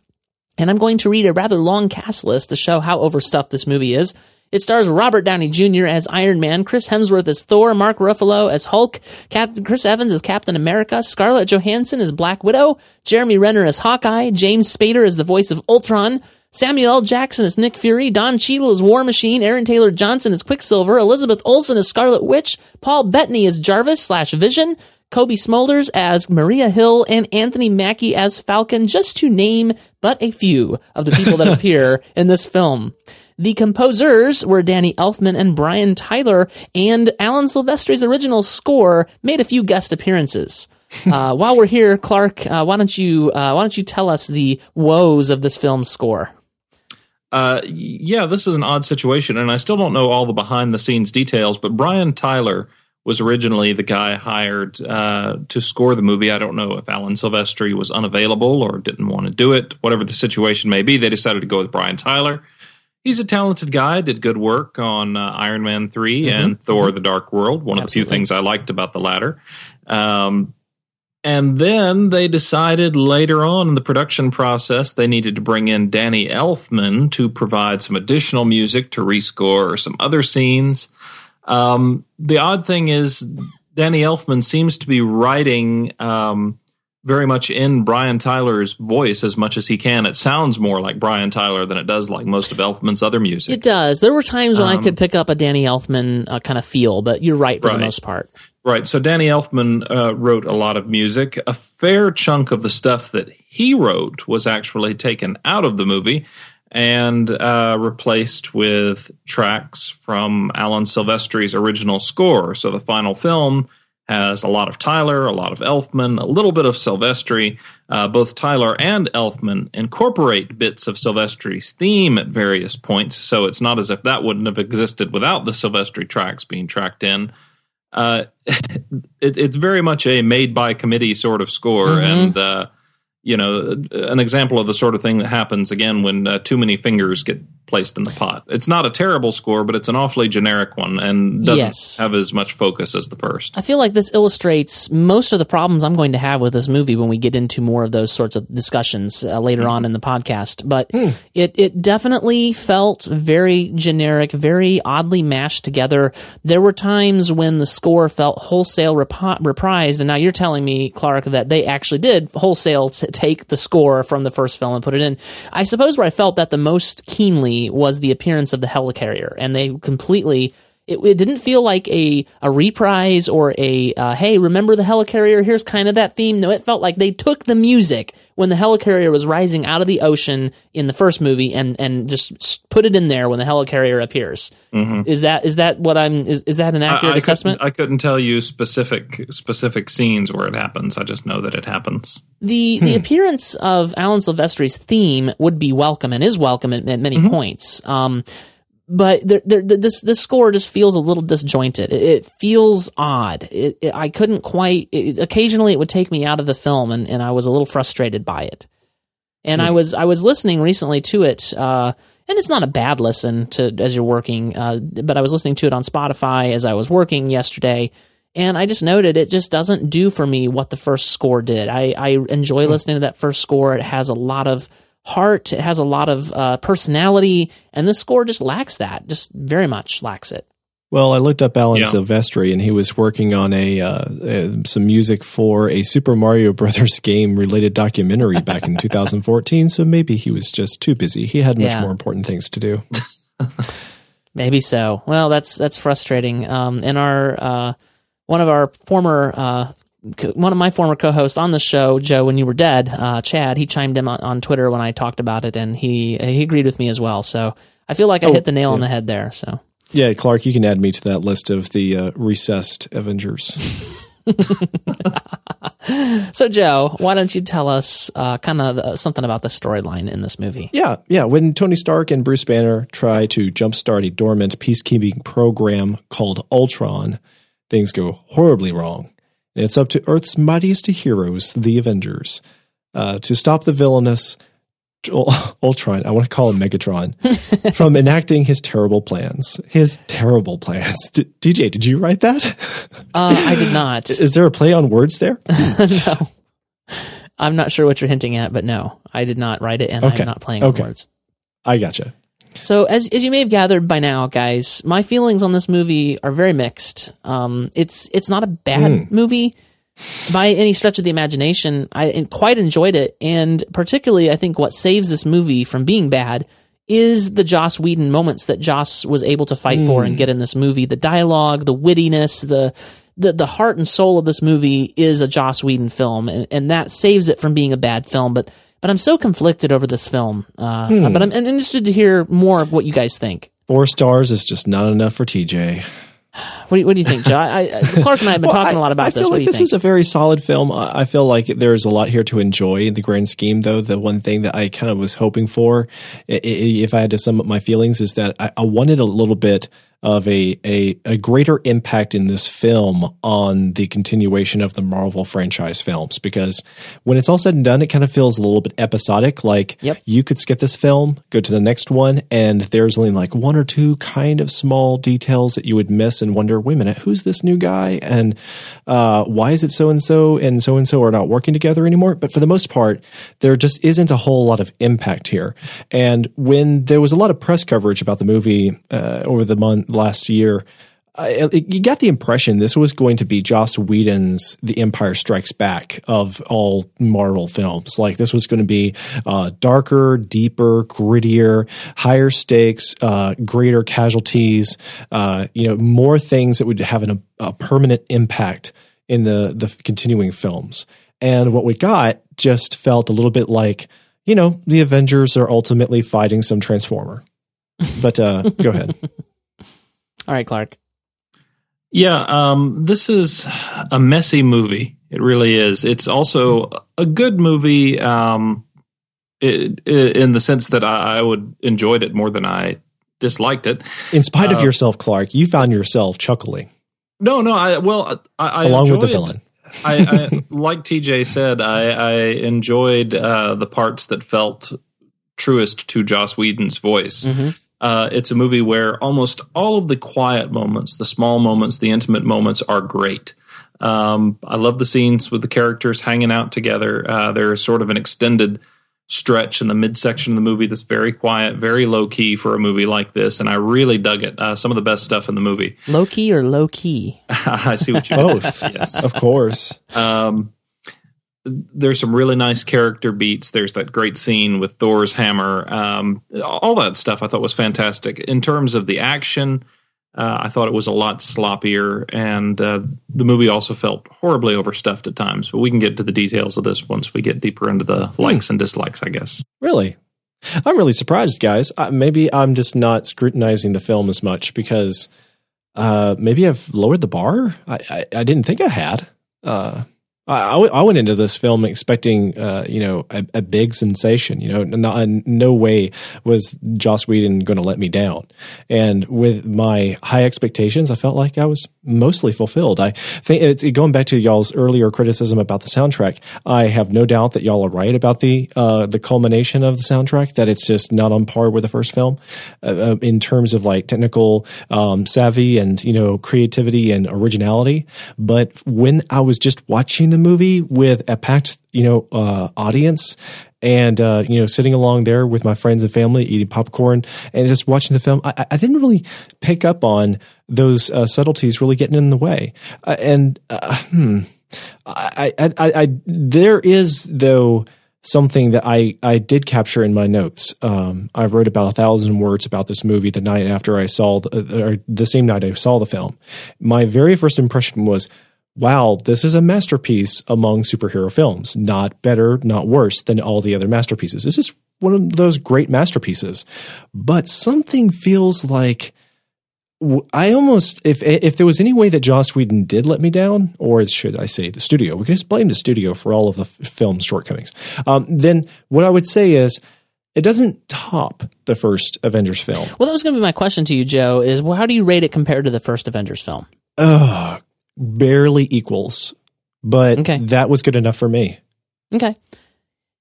and I'm going to read a rather long cast list to show how overstuffed this movie is. It stars Robert Downey Jr. as Iron Man, Chris Hemsworth as Thor, Mark Ruffalo as Hulk, Captain Chris Evans as Captain America, Scarlett Johansson as Black Widow, Jeremy Renner as Hawkeye, James Spader as the voice of Ultron, Samuel L. Jackson as Nick Fury, Don Cheadle as War Machine, Aaron Taylor Johnson as Quicksilver, Elizabeth Olsen as Scarlet Witch, Paul Bettany as Jarvis slash Vision, Cobie Smulders as Maria Hill, and Anthony Mackie as Falcon, just to name but a few of the people that appear in this film. The composers were Danny Elfman and Brian Tyler, and Alan Silvestri's original score made a few guest appearances. uh, while we're here, Clark, uh, why don't you uh, why don't you tell us the woes of this film's score? Uh, yeah, this is an odd situation, and I still don't know all the behind the scenes details. But Brian Tyler was originally the guy hired uh, to score the movie. I don't know if Alan Silvestri was unavailable or didn't want to do it. Whatever the situation may be, they decided to go with Brian Tyler. He's a talented guy. Did good work on uh, Iron Man 3 mm-hmm. and Thor: mm-hmm. The Dark World. One Absolutely. of the few things I liked about the latter. Um, and then they decided later on in the production process they needed to bring in Danny Elfman to provide some additional music to rescore some other scenes. Um, the odd thing is, Danny Elfman seems to be writing um, very much in Brian Tyler's voice as much as he can. It sounds more like Brian Tyler than it does like most of Elfman's other music. It does. There were times when um, I could pick up a Danny Elfman uh, kind of feel, but you're right for right. the most part. Right. So Danny Elfman uh, wrote a lot of music. A fair chunk of the stuff that he wrote was actually taken out of the movie and uh, replaced with tracks from Alan Silvestri's original score. So the final film has a lot of Tyler, a lot of Elfman, a little bit of Silvestri. Uh, both Tyler and Elfman incorporate bits of Silvestri's theme at various points, so it's not as if that wouldn't have existed without the Silvestri tracks being tracked in. Uh, it, it's very much a made by committee sort of score, mm-hmm. and uh, you know, an example of the sort of thing that happens again when uh, too many fingers get placed in the pot. It's not a terrible score, but it's an awfully generic one and doesn't yes. have as much focus as the first. I feel like this illustrates most of the problems I'm going to have with this movie when we get into more of those sorts of discussions uh, later mm. on in the podcast. But mm. it it definitely felt very generic, very oddly mashed together. There were times when the score felt wholesale rep- reprised, and now you're telling me, Clark, that they actually did wholesale t- take the score from the first film and put it in. I suppose where I felt that the most keenly was the appearance of the helicarrier, and they completely. It, it didn't feel like a, a reprise or a uh, hey remember the helicarrier here's kind of that theme no it felt like they took the music when the helicarrier was rising out of the ocean in the first movie and and just put it in there when the helicarrier appears mm-hmm. is that is that what i'm is, is that an accurate I, I assessment couldn't, I couldn't tell you specific specific scenes where it happens i just know that it happens the hmm. the appearance of Alan Silvestri's theme would be welcome and is welcome at, at many mm-hmm. points. Um, but there, there, this this score just feels a little disjointed. It, it feels odd. It, it, I couldn't quite. occasionally, it would take me out of the film, and, and I was a little frustrated by it. And. I was I was listening recently to it, uh, and it's not a bad listen to as you're working. Uh, but I was listening to it on Spotify as I was working yesterday, And I just noted it just doesn't do for me what the first score did. I, I enjoy listening to that first score. It has a lot of heart. It has a lot of uh, personality, and this score just lacks that. Just very much lacks it. Well, I looked up Alan Yeah. Silvestri, and he was working on a uh, uh, some music for a Super Mario Brothers game related documentary back in 2014. So maybe he was just too busy. He had much Yeah. more important things to do. Maybe so. Well, that's that's frustrating. Um, and our uh, one of our former uh, co- one of my former co-hosts on the show, Joe, when you were dead, uh, Chad, he chimed in on, on Twitter when I talked about it, and he he agreed with me as well. So I feel like I Oh, hit the nail on the head there. So Yeah, Clark, you can add me to that list of the uh, recessed Avengers. so Joe, why don't you tell us uh, kind of something about the storyline in this movie? Yeah, yeah. When Tony Stark and Bruce Banner try to jumpstart a dormant peacekeeping program called Ultron, things go horribly wrong. And it's up to Earth's mightiest heroes, the Avengers, uh, to stop the villainous Ultron, I want to call him Megatron, from enacting his terrible plans. His terrible plans. D- DJ, did you write that? Uh, I did not. Is there a play on words there? no, I'm not sure what you're hinting at, but no, I did not write it, and Okay. I'm not playing Okay. on words. I gotcha. So, as as you may have gathered by now, guys, my feelings on this movie are very mixed. Um, it's it's not a bad movie by any stretch of the imagination. I quite enjoyed it, and particularly, I think what saves this movie from being bad is the Joss Whedon moments that Joss was able to fight for and get in this movie. The dialogue, the wittiness, the the the heart and soul of this movie is a Joss Whedon film, and, and that saves it from being a bad film. But but I'm so conflicted over this film. Uh, But I'm interested to hear more of what you guys think. Four stars is just not enough for TJ. What do you, what do you think, Joe? I, I, Clark and I have been Well, talking I- a lot about I this. feel What like this think? is a very solid film. I I feel like there's a lot here to enjoy in the grand scheme, though. The one thing that I kind of was hoping for, i- i- if I had to sum up my feelings, is that I, I wanted a little bit of a, a a greater impact in this film on the continuation of the Marvel franchise films. Because when it's all said and done, it kind of feels a little bit episodic. Like Yep. you could skip this film, go to the next one, and there's only like one or two kind of small details that you would miss and wonder, wait a minute, who's this new guy? And uh, why is it so and so and so and so are not working together anymore? But for the most part, there just isn't a whole lot of impact here. And when there was a lot of press coverage about the movie uh, over the month last year, you got the impression this was going to be Joss Whedon's The Empire Strikes Back of all Marvel films. Like this was going to be uh, darker, deeper, grittier, higher stakes, uh, greater casualties. Uh, you know, more things that would have an, a permanent impact in the the continuing films. And what we got just felt a little bit like, you know, the Avengers are ultimately fighting some Transformer. But uh, go ahead. All right, Clark. Yeah, um, this is a messy movie. It really is. It's also a good movie um, it, it, in the sense that I, I would enjoyed it more than I disliked it. In spite of Uh, yourself, Clark, you found yourself chuckling No, no. I well, I, I along with the villain. I, I like TJ said, I, I enjoyed uh, the parts that felt truest to Joss Whedon's voice. Uh, it's a movie where almost all of the quiet moments, the small moments, the intimate moments are great. Um, I love the scenes with the characters hanging out together. Uh, there's sort of an extended stretch in the midsection of the movie that's very quiet, very low key for a movie like this, and I really dug it. Uh, some of the best stuff in the movie. Loki or low key? I see what you mean. Both. yes. Of course. Um, there's some really nice character beats. There's that great scene with Thor's hammer. Um, all that stuff I thought was fantastic. In terms of the action, uh, I thought it was a lot sloppier, and uh, the movie also felt horribly overstuffed at times. But we can get to the details of this once we get deeper into the likes and dislikes, I guess. Really? I'm really surprised, guys. Uh, maybe I'm just not scrutinizing the film as much because uh, maybe I've lowered the bar. I, I, I didn't think I had. Uh, I, I went into this film expecting, uh, you know, a, a, big sensation. You know, not, no way was Joss Whedon going to let me down. And with my high expectations, I felt like I was mostly fulfilled. I think it's going back to y'all's earlier criticism about the soundtrack. I have no doubt that y'all are right about the uh, the culmination of the soundtrack. That it's just not on par with the first film uh, uh in terms of like technical um, savvy and you know creativity and originality. But when I was just watching the movie with a packed, you know, uh, audience and uh, you know sitting along there with my friends and family eating popcorn and just watching the film i, I didn't really pick up on those uh, subtleties really getting in the way uh, and uh, hmm, I, I, I, there is though something that I, I did capture in my notes. Um, I wrote about a thousand words about this movie the night after I saw the, or the same night I saw the film. My very first impression was, wow, this is a masterpiece among superhero films. Not better, not worse than all the other masterpieces. This is one of those great masterpieces. But something feels like I almost if if there was any way that Joss Whedon did let me down, or should I say the studio, we can just blame the studio for all of the f- film's shortcomings. Um, then what I would say is it doesn't top the first Avengers film. Well, that was going to be my question to you, Joe. Is well, how do you rate it compared to the first Avengers film? Oh barely equals, but okay. that was good enough for me. Okay.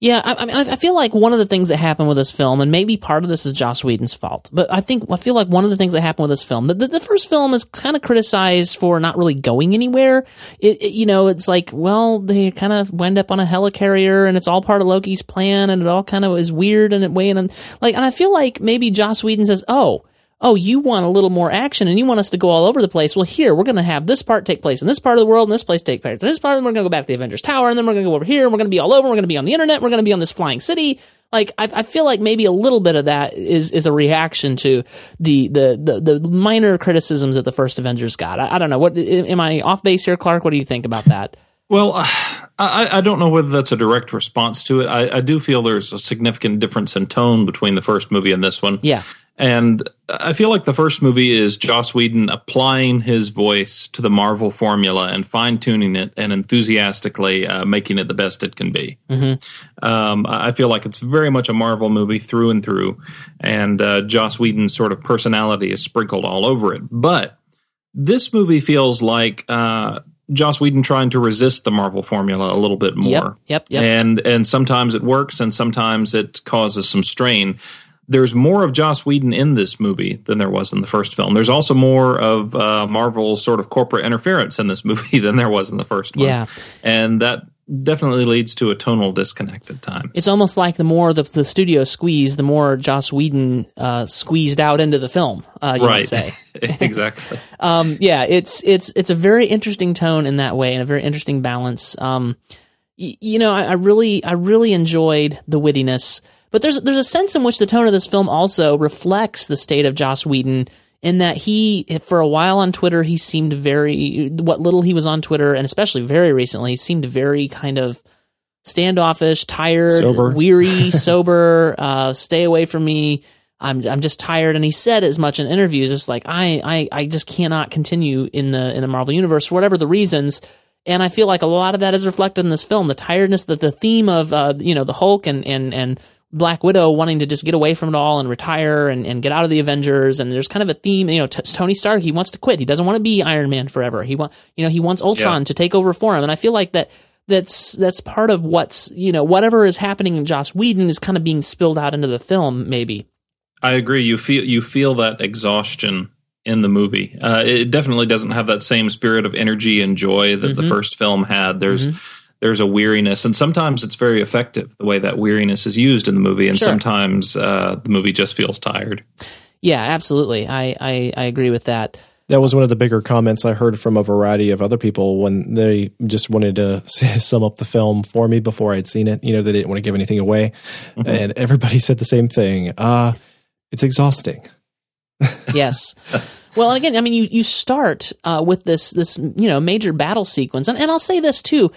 Yeah, I, I, mean, I feel like one of the things that happened with this film, and maybe part of this is Joss Whedon's fault, but I think I feel like one of the things that happened with this film, the, the, the first film is kind of criticized for not really going anywhere. It, it, you know, it's like, well, they kind of wind up on a helicarrier, and it's all part of Loki's plan, and it all kind of is weird and it way, and like, and I feel like maybe Joss Whedon says, oh oh, you want a little more action and you want us to go all over the place. Well, here, we're going to have this part take place in this part of the world and this place take place in this part, and we're going to go back to the Avengers Tower, and then we're going to go over here, and we're going to be all over, we're going to be on the internet, we're going to be on this flying city. Like, I, I, feel like maybe a little bit of that is, is a reaction to the, the, the, the minor criticisms that the first Avengers got. I, I don't know. What, am I off base here, Clark? What do you think about that? Well, uh, I, I, don't know whether that's a direct response to it. I, I, do feel there's a significant difference in tone between the first movie and this one. Yeah. And I feel like the first movie is Joss Whedon applying his voice to the Marvel formula and fine tuning it and enthusiastically uh, making it the best it can be. Mm-hmm. Um, I feel like it's very much a Marvel movie through and through, and uh, Joss Whedon's sort of personality is sprinkled all over it. But this movie feels like uh, Joss Whedon trying to resist the Marvel formula a little bit more. Yep, yep, yep. And and sometimes it works, and sometimes it causes some strain there's more of Joss Whedon in this movie than there was in the first film. There's also more of uh, Marvel's sort of corporate interference in this movie than there was in the first one. Yeah, and that definitely leads to a tonal disconnect at times. It's almost like the more the, the studio squeezed, the more Joss Whedon uh, squeezed out into the film. Uh, you right. might say exactly. um, yeah, it's it's it's a very interesting tone in that way, and a very interesting balance. Um, y- you know, I, I really I really enjoyed the wittiness. But there's there's a sense in which the tone of this film also reflects the state of Joss Whedon in that he for a while on Twitter he seemed very what little he was on Twitter and especially very recently he seemed very kind of standoffish, tired, sober. weary, sober, uh, stay away from me. I'm I'm just tired and he said as much in interviews it's like I I I just cannot continue in the in the Marvel universe for whatever the reasons and I feel like a lot of that is reflected in this film the tiredness that the theme of uh, you know the Hulk and and and Black Widow wanting to just get away from it all and retire and, and get out of the Avengers. And there's kind of a theme, you know, t- Tony Stark, he wants to quit. He doesn't want to be Iron Man forever. He want, you know, he wants Ultron yeah. to take over for him. And I feel like that, that's, that's part of what's, you know, whatever is happening in Joss Whedon is kind of being spilled out into the film, maybe. I agree. You feel, you feel that exhaustion in the movie. Uh, it definitely doesn't have that same spirit of energy and joy that mm-hmm. the first film had. There's, mm-hmm there's a weariness, and sometimes it's very effective the way that weariness is used in the movie, and sure. sometimes uh, the movie just feels tired. Yeah, absolutely. I, I, I agree with that. That was one of the bigger comments I heard from a variety of other people when they just wanted to sum up the film for me before I'd seen it. You know, they didn't want to give anything away, mm-hmm. and everybody said the same thing. Uh, it's exhausting. yes. Well, and again, I mean, you you start uh, with this this you know major battle sequence, and, and I'll say this too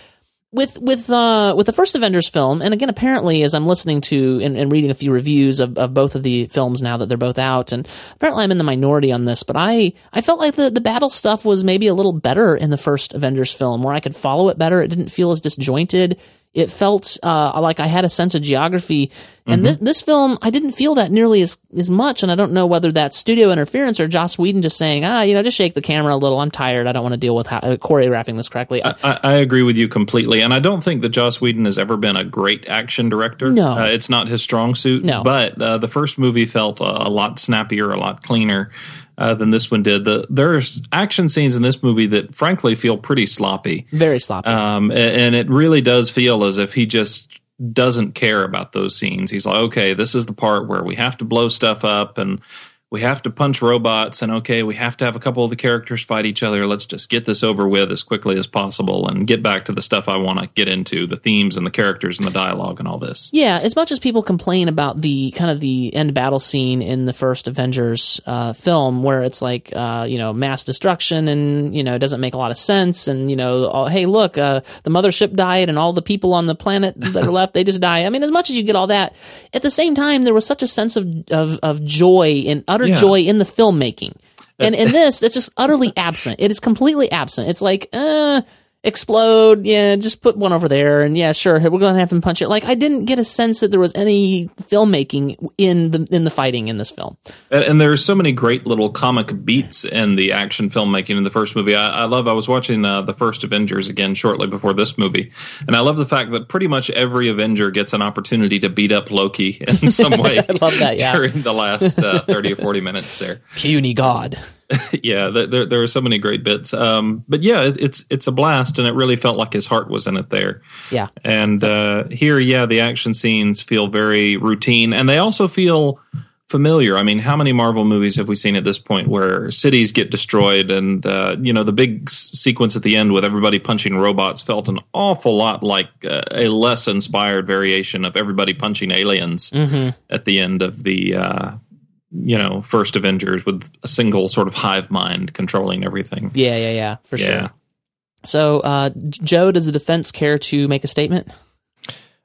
with with uh, with the first Avengers film, and again, apparently, as I'm listening to and, and reading a few reviews of, of both of the films now that they're both out, and apparently I'm in the minority on this, but I I felt like the the battle stuff was maybe a little better in the first Avengers film, where I could follow it better. It didn't feel as disjointed. It felt uh, like I had a sense of geography. And Mm-hmm. this this film, I didn't feel that nearly as as much. And I don't know whether that's studio interference or Joss Whedon just saying, ah, you know, just shake the camera a little. I'm tired. I don't want to deal with how, uh, choreographing this correctly. I- I, I agree with you completely, and I don't think that Joss Whedon has ever been a great action director. No. uh, it's not his strong suit. No. but uh, the first movie felt a, a lot snappier, a lot cleaner uh, than this one did. The, there's action scenes in this movie that, frankly, feel pretty sloppy, very sloppy. um, a- and it really does feel as if he just doesn't care about those scenes. He's like, okay, this is the part where we have to blow stuff up and we have to punch robots and okay, we have to have a couple of the characters fight each other. Let's just get this over with as quickly as possible and get back to the stuff I want to get into, the themes and the characters and the dialogue and all this. Yeah, as much as people complain about the kind of the end battle scene in the first Avengers uh, film, where it's like uh, you know mass destruction and you know it doesn't make a lot of sense, and you know oh, hey look uh, the mothership died and all the people on the planet that are left they just die. I mean, as much as you get all that, at the same time there was such a sense of of, of joy and utter Yeah. joy in the filmmaking, and in this it's just utterly absent. It is completely absent. It's like uh explode. Yeah, just put one over there, and yeah, sure, we're going to have him punch it. Like I didn't get a sense that there was any filmmaking in the in the fighting in this film. And, and are so many great little comic beats in the action filmmaking in the first movie. I, I love. I was watching uh, the first Avengers again shortly before this movie, and I love the fact that pretty much every Avenger gets an opportunity to beat up Loki in some way. I love that, yeah. during the last uh, thirty or forty minutes there. Puny God. yeah, there there are so many great bits. Um, but yeah, it, it's it's a blast, and it really felt like his heart was in it there. Yeah. And uh, here, yeah, the action scenes feel very routine, and they also feel familiar. I mean, how many Marvel movies have we seen at this point where cities get destroyed, and uh, you know the big s- sequence at the end with everybody punching robots felt an awful lot like uh, a less inspired variation of everybody punching aliens at the end of the. Uh, you know, first Avengers with a single sort of hive mind controlling everything. Yeah, yeah, yeah, for Yeah. sure. So, uh, Joe, does the defense care to make a statement?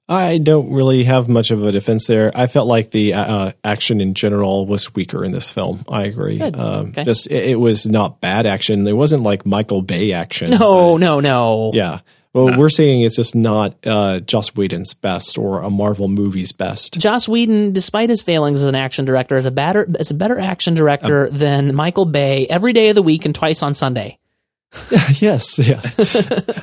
I don't really have much of a defense there. I felt like the uh, action in general was weaker in this film. I agree. Good. Um, Okay. Just it, it was not bad action. It wasn't like Michael Bay action. No, no, no. Yeah. Well, we're saying it's just not uh, Joss Whedon's best or a Marvel movie's best. Joss Whedon, despite his failings as an action director, is a better is a better action director than Michael Bay every day of the week and twice on Sunday. yes, yes.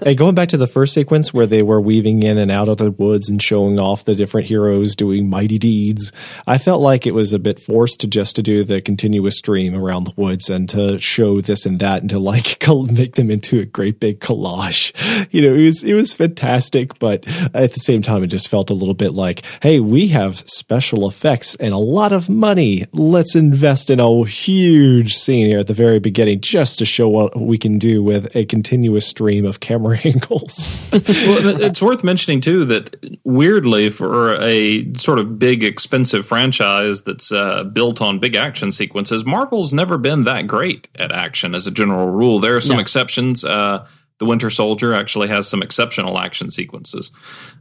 hey, going back to the first sequence where they were weaving in and out of the woods and showing off the different heroes doing mighty deeds, I felt like it was a bit forced to just to do the continuous stream around the woods and to show this and that and to like make them into a great big collage. You know, it was it was fantastic, but at the same time, it just felt a little bit like, hey, we have special effects and a lot of money. Let's invest in a huge scene here at the very beginning just to show what we can do with a continuous stream of camera angles. well, it's worth mentioning too that weirdly, for a sort of big, expensive franchise that's uh, built on big action sequences, Marvel's never been that great at action as a general rule. There are some No. exceptions. Uh, the Winter Soldier actually has some exceptional action sequences,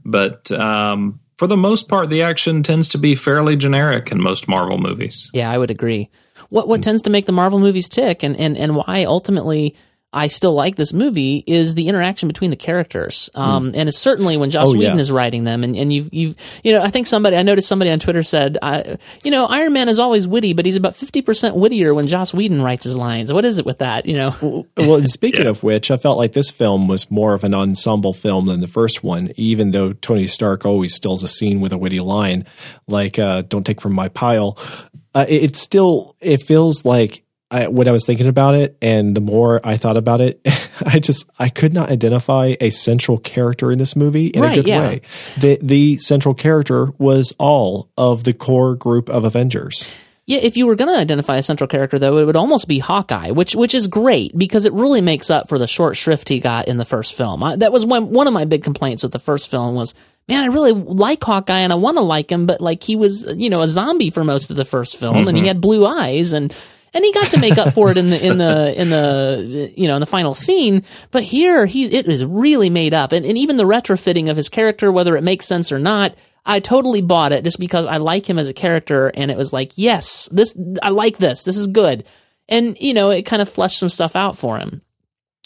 but um, for the most part, the action tends to be fairly generic in most Marvel movies. Yeah, I would agree. What what tends to make the Marvel movies tick and, and, and why ultimately I still like this movie is the interaction between the characters. Um, And it's certainly when Joss Oh, yeah. Whedon is writing them and, and you've you've you know, I think somebody I noticed somebody on Twitter said I you know, Iron Man is always witty, but he's about fifty percent wittier when Joss Whedon writes his lines. What is it with that? You know? well, and speaking of which, I felt like this film was more of an ensemble film than the first one, even though Tony Stark always stills a scene with a witty line, like uh, "Don't take from my pile." Uh, it, it still it feels like I, when I was thinking about it, and the more I thought about it, I just I could not identify a central character in this movie in Right, a good yeah. way. The the central character was all of the core group of Avengers. Yeah, if you were going to identify a central character, though, it would almost be Hawkeye, which which is great because it really makes up for the short shrift he got in the first film. I, that was one one of my big complaints with the first film was, man, I really like Hawkeye and I want to like him, but like he was, you know, a zombie for most of the first film, and he mm-hmm. had blue eyes and. And he got to make up for it in the in the in the you know in the final scene. But here, he it is really made up, and and even the retrofitting of his character, whether it makes sense or not. I totally bought it just because I like him as a character, and it was like, yes, this I like this. This is good, and you know, it kind of fleshed some stuff out for him.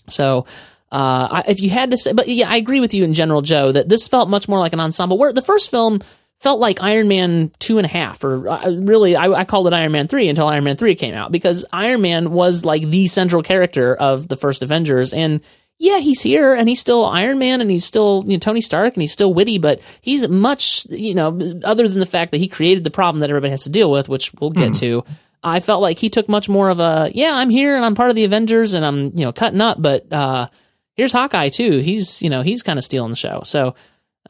So, uh, I, if you had to say, but yeah, I agree with you in general, Joe, that this felt much more like an ensemble. Where the first film felt like Iron Man two and a half, or uh, really, I, I called it Iron Man three until Iron Man three came out because Iron Man was like the central character of the first Avengers, and yeah, he's here and he's still Iron Man and he's still you know, Tony Stark and he's still witty, but he's much, you know, other than the fact that he created the problem that everybody has to deal with, which we'll get to. I felt like he took much more of a, yeah, I'm here and I'm part of the Avengers and I'm, you know, cutting up, but, uh, here's Hawkeye too. He's, you know, he's kind of stealing the show. So,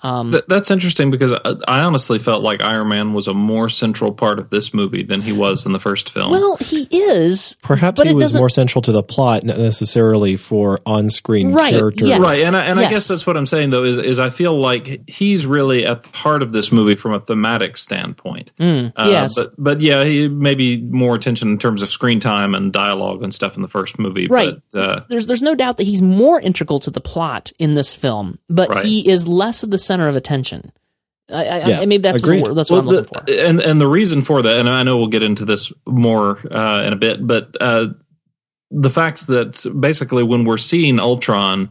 um, Th- that's interesting because I, I honestly felt like Iron Man was a more central part of this movie than he was in the first film. well, he is. Perhaps he was more central to the plot, not necessarily for on-screen Right, characters. yes. Right, and I, and I guess that's what I'm saying though is is I feel like he's really at the heart of this movie from a thematic standpoint. Uh, yes. but but yeah, he maybe more attention in terms of screen time and dialogue and stuff in the first movie. Right. But, uh, there's there's no doubt that he's more integral to the plot in this film, but Right. he is less of the center of attention. I, I, Yeah, I maybe that's agreed. what, that's what I'm well, looking for. and and the reason for that, and I know we'll get into this more uh, in a bit, but uh, the fact that basically when we're seeing Ultron,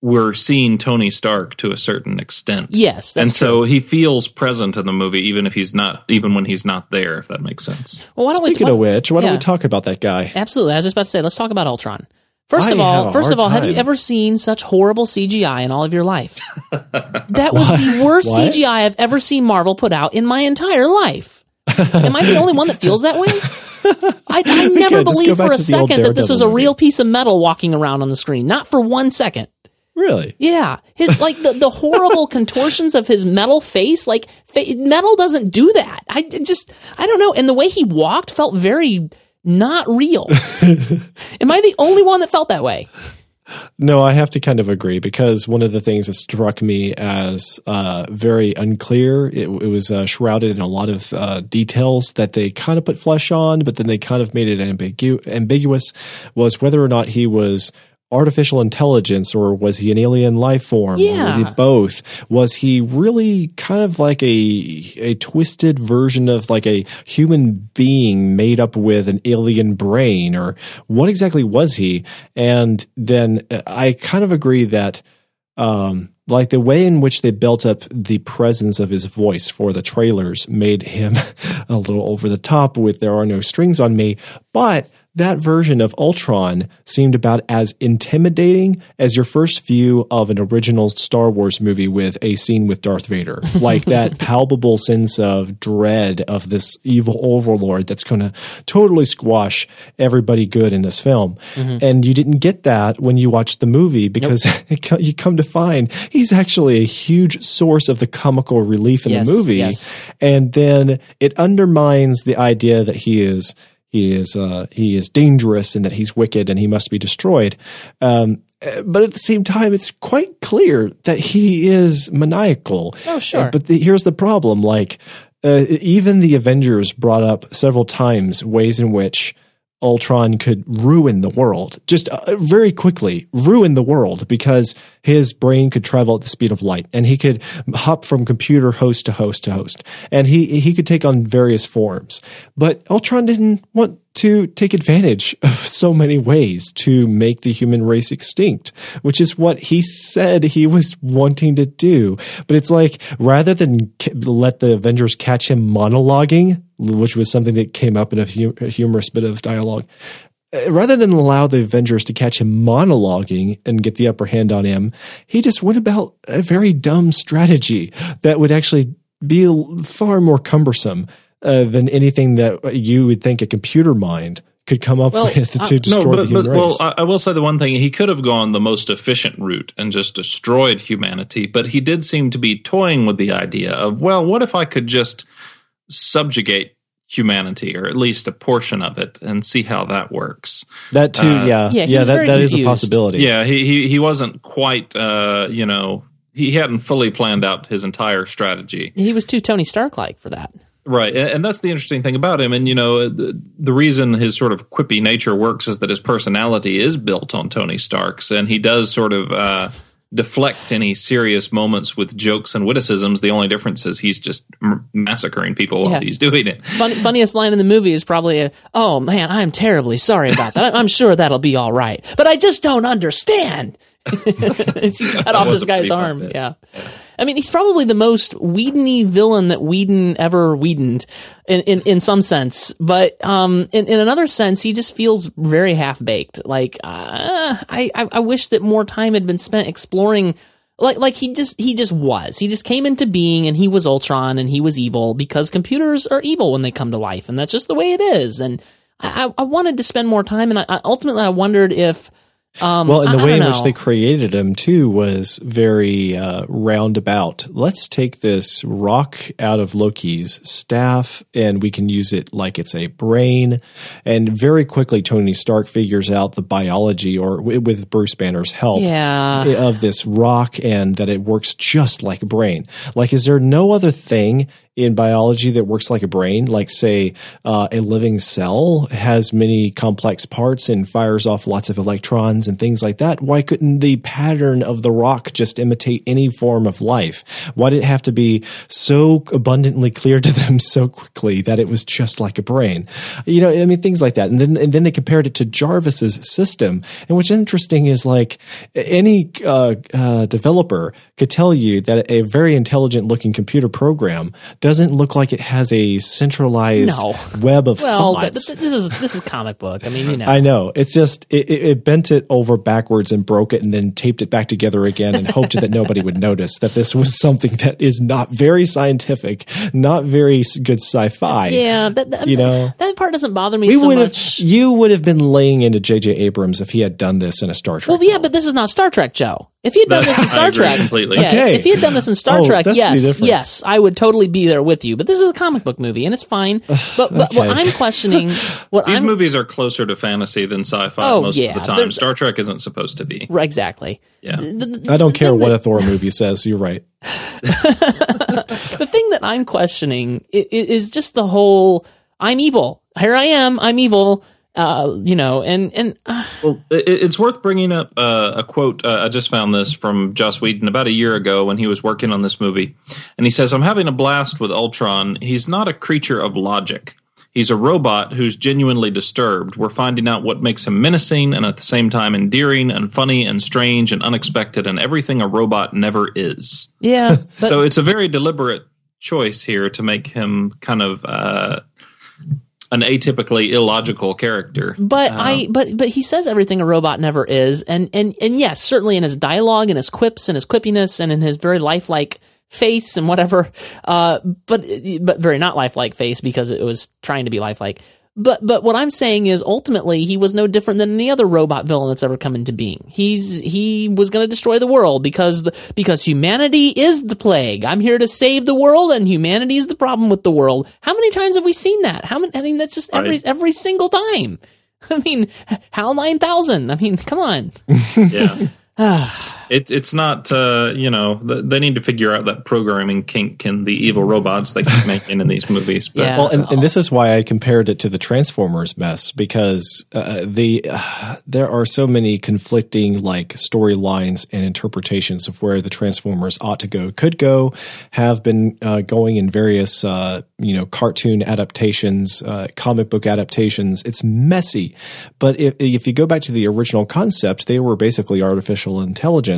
we're seeing Tony Stark to a certain extent. Yes, that's and so true. he feels present in the movie, even if he's not, even when he's not there. If that makes sense. Well, why don't Speaking we? of which, why don't we talk about that guy? Absolutely. I was just about to say, let's talk about Ultron. First I of all, first of all, have you ever seen such horrible CGI in all of your life? that was the worst What? CGI I've ever seen Marvel put out in my entire life. Am I the only one that feels that way? I, I never Okay, believed for a to the old second that this was a real piece of metal walking around on the screen. Not for one second. Really? Yeah, his like the, the horrible contortions of his metal face. Like fa- metal doesn't do that. I just I don't know. And the way he walked felt very not real. Am I the only one that felt that way? No, I have to kind of agree because one of the things that struck me as uh, very unclear, it, it was uh, shrouded in a lot of uh, details that they kind of put flesh on, but then they kind of made it ambigu- ambiguous, was whether or not he was artificial intelligence or was he an alien life form? Or was he both? Was he really kind of like a a twisted version of like a human being made up with an alien brain? Or what exactly was he? And then uh, i kind of agree that um like the way in which they built up the presence of his voice for the trailers made him a little over the top with there are no strings on me. But that version of Ultron seemed about as intimidating as your first view of an original Star Wars movie with a scene with Darth Vader. Like that palpable sense of dread of this evil overlord that's going to totally squash everybody good in this film. Mm-hmm. And you didn't get that when you watched the movie because you come to find he's actually a huge source of the comical relief in Yes, the movie. yes. And then it undermines the idea that he is he is uh, he is dangerous and that he's wicked and he must be destroyed. Um, but at the same time, it's quite clear that he is maniacal. Oh, sure. Uh, but the, here's the problem: like uh, even the Avengers brought up several times ways in which. Ultron could ruin the world just uh, very quickly, ruin the world because his brain could travel at the speed of light and he could hop from computer host to host to host and he he could take on various forms. But Ultron didn't want to take advantage of so many ways to make the human race extinct, which is what he said he was wanting to do. But it's like rather than let the Avengers catch him monologuing, which was something that came up in a, hu- a humorous bit of dialogue, uh, rather than allow the Avengers to catch him monologuing and get the upper hand on him, he just went about a very dumb strategy that would actually be far more cumbersome uh, than anything that you would think a computer mind could come up Well, with uh, to destroy the human well, race. I, I will say the one thing he could have gone the most efficient route and just destroyed humanity, but he did seem to be toying with the idea of, well, what if I could just subjugate humanity or at least a portion of it and see how that works. that too, uh, yeah, Yeah, yeah, that that is a possibility. Yeah, he he he wasn't quite uh, you know, he hadn't fully planned out his entire strategy. He was too Tony Stark like for that. Right, and, and that's the interesting thing about him. And you know, the, the reason his sort of quippy nature works is that his personality is built on Tony Stark's, and he does sort of uh, deflect any serious moments with jokes and witticisms. The only difference is he's just m- massacring people Yeah. while he's doing it. Fun, funniest line in the movie is probably, a, "Oh man, I'm terribly sorry about that. I- I'm sure that'll be all right, but I just don't understand." It's- he cut off this guy's arm. bit. Yeah. I mean, he's probably the most Whedon-y villain that Whedon ever Whedoned in, in, in some sense. But um, in, in another sense, he just feels very half-baked. Like, uh, I, I, wish that more time had been spent exploring like like he just he just was he just came into being and he was ultron and he was evil because computers are evil when they come to life and that's just the way it is and i i I wanted to spend more time and I, I ultimately i wondered if um Well, and the I- I way in don't which they created him too was very uh, roundabout. Let's take this rock out of Loki's staff, and we can use it like it's a brain. And very quickly, Tony Stark figures out the biology, or with Bruce Banner's help, Yeah. of this rock, and that it works just like a brain. Like, is there no other thing? In biology, that works like a brain, like say uh, a living cell has many complex parts and fires off lots of electrons and things like that. Why couldn't the pattern of the rock just imitate any form of life? Why did it have to be so abundantly clear to them so quickly that it was just like a brain? You know, I mean, things like that. And then, and then they compared it to Jarvis's system. And what's interesting is like any uh, uh, developer could tell you that a very intelligent looking computer program doesn't look like it has a centralized No. web of well thoughts. th- this is this is comic book i mean you know I know. It's just it, it, bent it over backwards and broke it, and then taped it back together again, and hoped that nobody would notice that this was something that is not very scientific, not very good sci-fi. yeah that, that, you know. that part doesn't bother me we so would have. much You would have been laying into J.J. Abrams if he had done this in a Star Trek. well yeah but this is not star trek joe if he had done this in Star Trek, completely. yeah, Okay. if he had done this in Star Oh, Trek, yes, yes, I would totally be there with you. But this is a comic book movie, and it's fine. But, but what I'm questioning, what These I'm movies are closer to fantasy than sci-fi Oh, most yeah. of the time. Star Trek isn't supposed to be. Right, exactly. Yeah. I don't care what a Thor movie says. You're right. The thing that I'm questioning i- i- is just the whole I'm evil. Here I am. I'm evil. Uh, you know, and and uh, Well, it, it's worth bringing up uh, a quote. Uh, I just found this from Joss Whedon about a year ago when he was working on this movie, and he says, "I'm having a blast with Ultron. He's not a creature of logic. He's a robot who's genuinely disturbed. We're finding out what makes him menacing and at the same time endearing and funny and strange and unexpected and everything a robot never is. yeah, so it's a very deliberate choice here to make him kind of uh, an atypically illogical character. but I but but he says everything a robot never is, and and and yes, certainly in his dialogue and his quips and his quippiness and in his very lifelike face and whatever. Uh, but but very not lifelike face because it was trying to be lifelike. But but what I'm saying is ultimately he was no different than any other robot villain that's ever come into being. He's he was going to destroy the world because the, because humanity is the plague. I'm here to save the world and humanity is the problem with the world. How many times have we seen that? How many? I mean that's just every Right. every single time. I mean, HAL 9000. I mean, come on. yeah. Ah. It, it's not, uh, you know, th- they need to figure out that programming kink in the evil robots they keep making in these movies. But Yeah. Well, and, and this is why I compared it to the Transformers mess because uh, the uh, there are so many conflicting like storylines and interpretations of where the Transformers ought to go, could go, have been uh, going in various uh, you know cartoon adaptations, uh, comic book adaptations. It's messy, but if if you go back to the original concept, they were basically artificial intelligence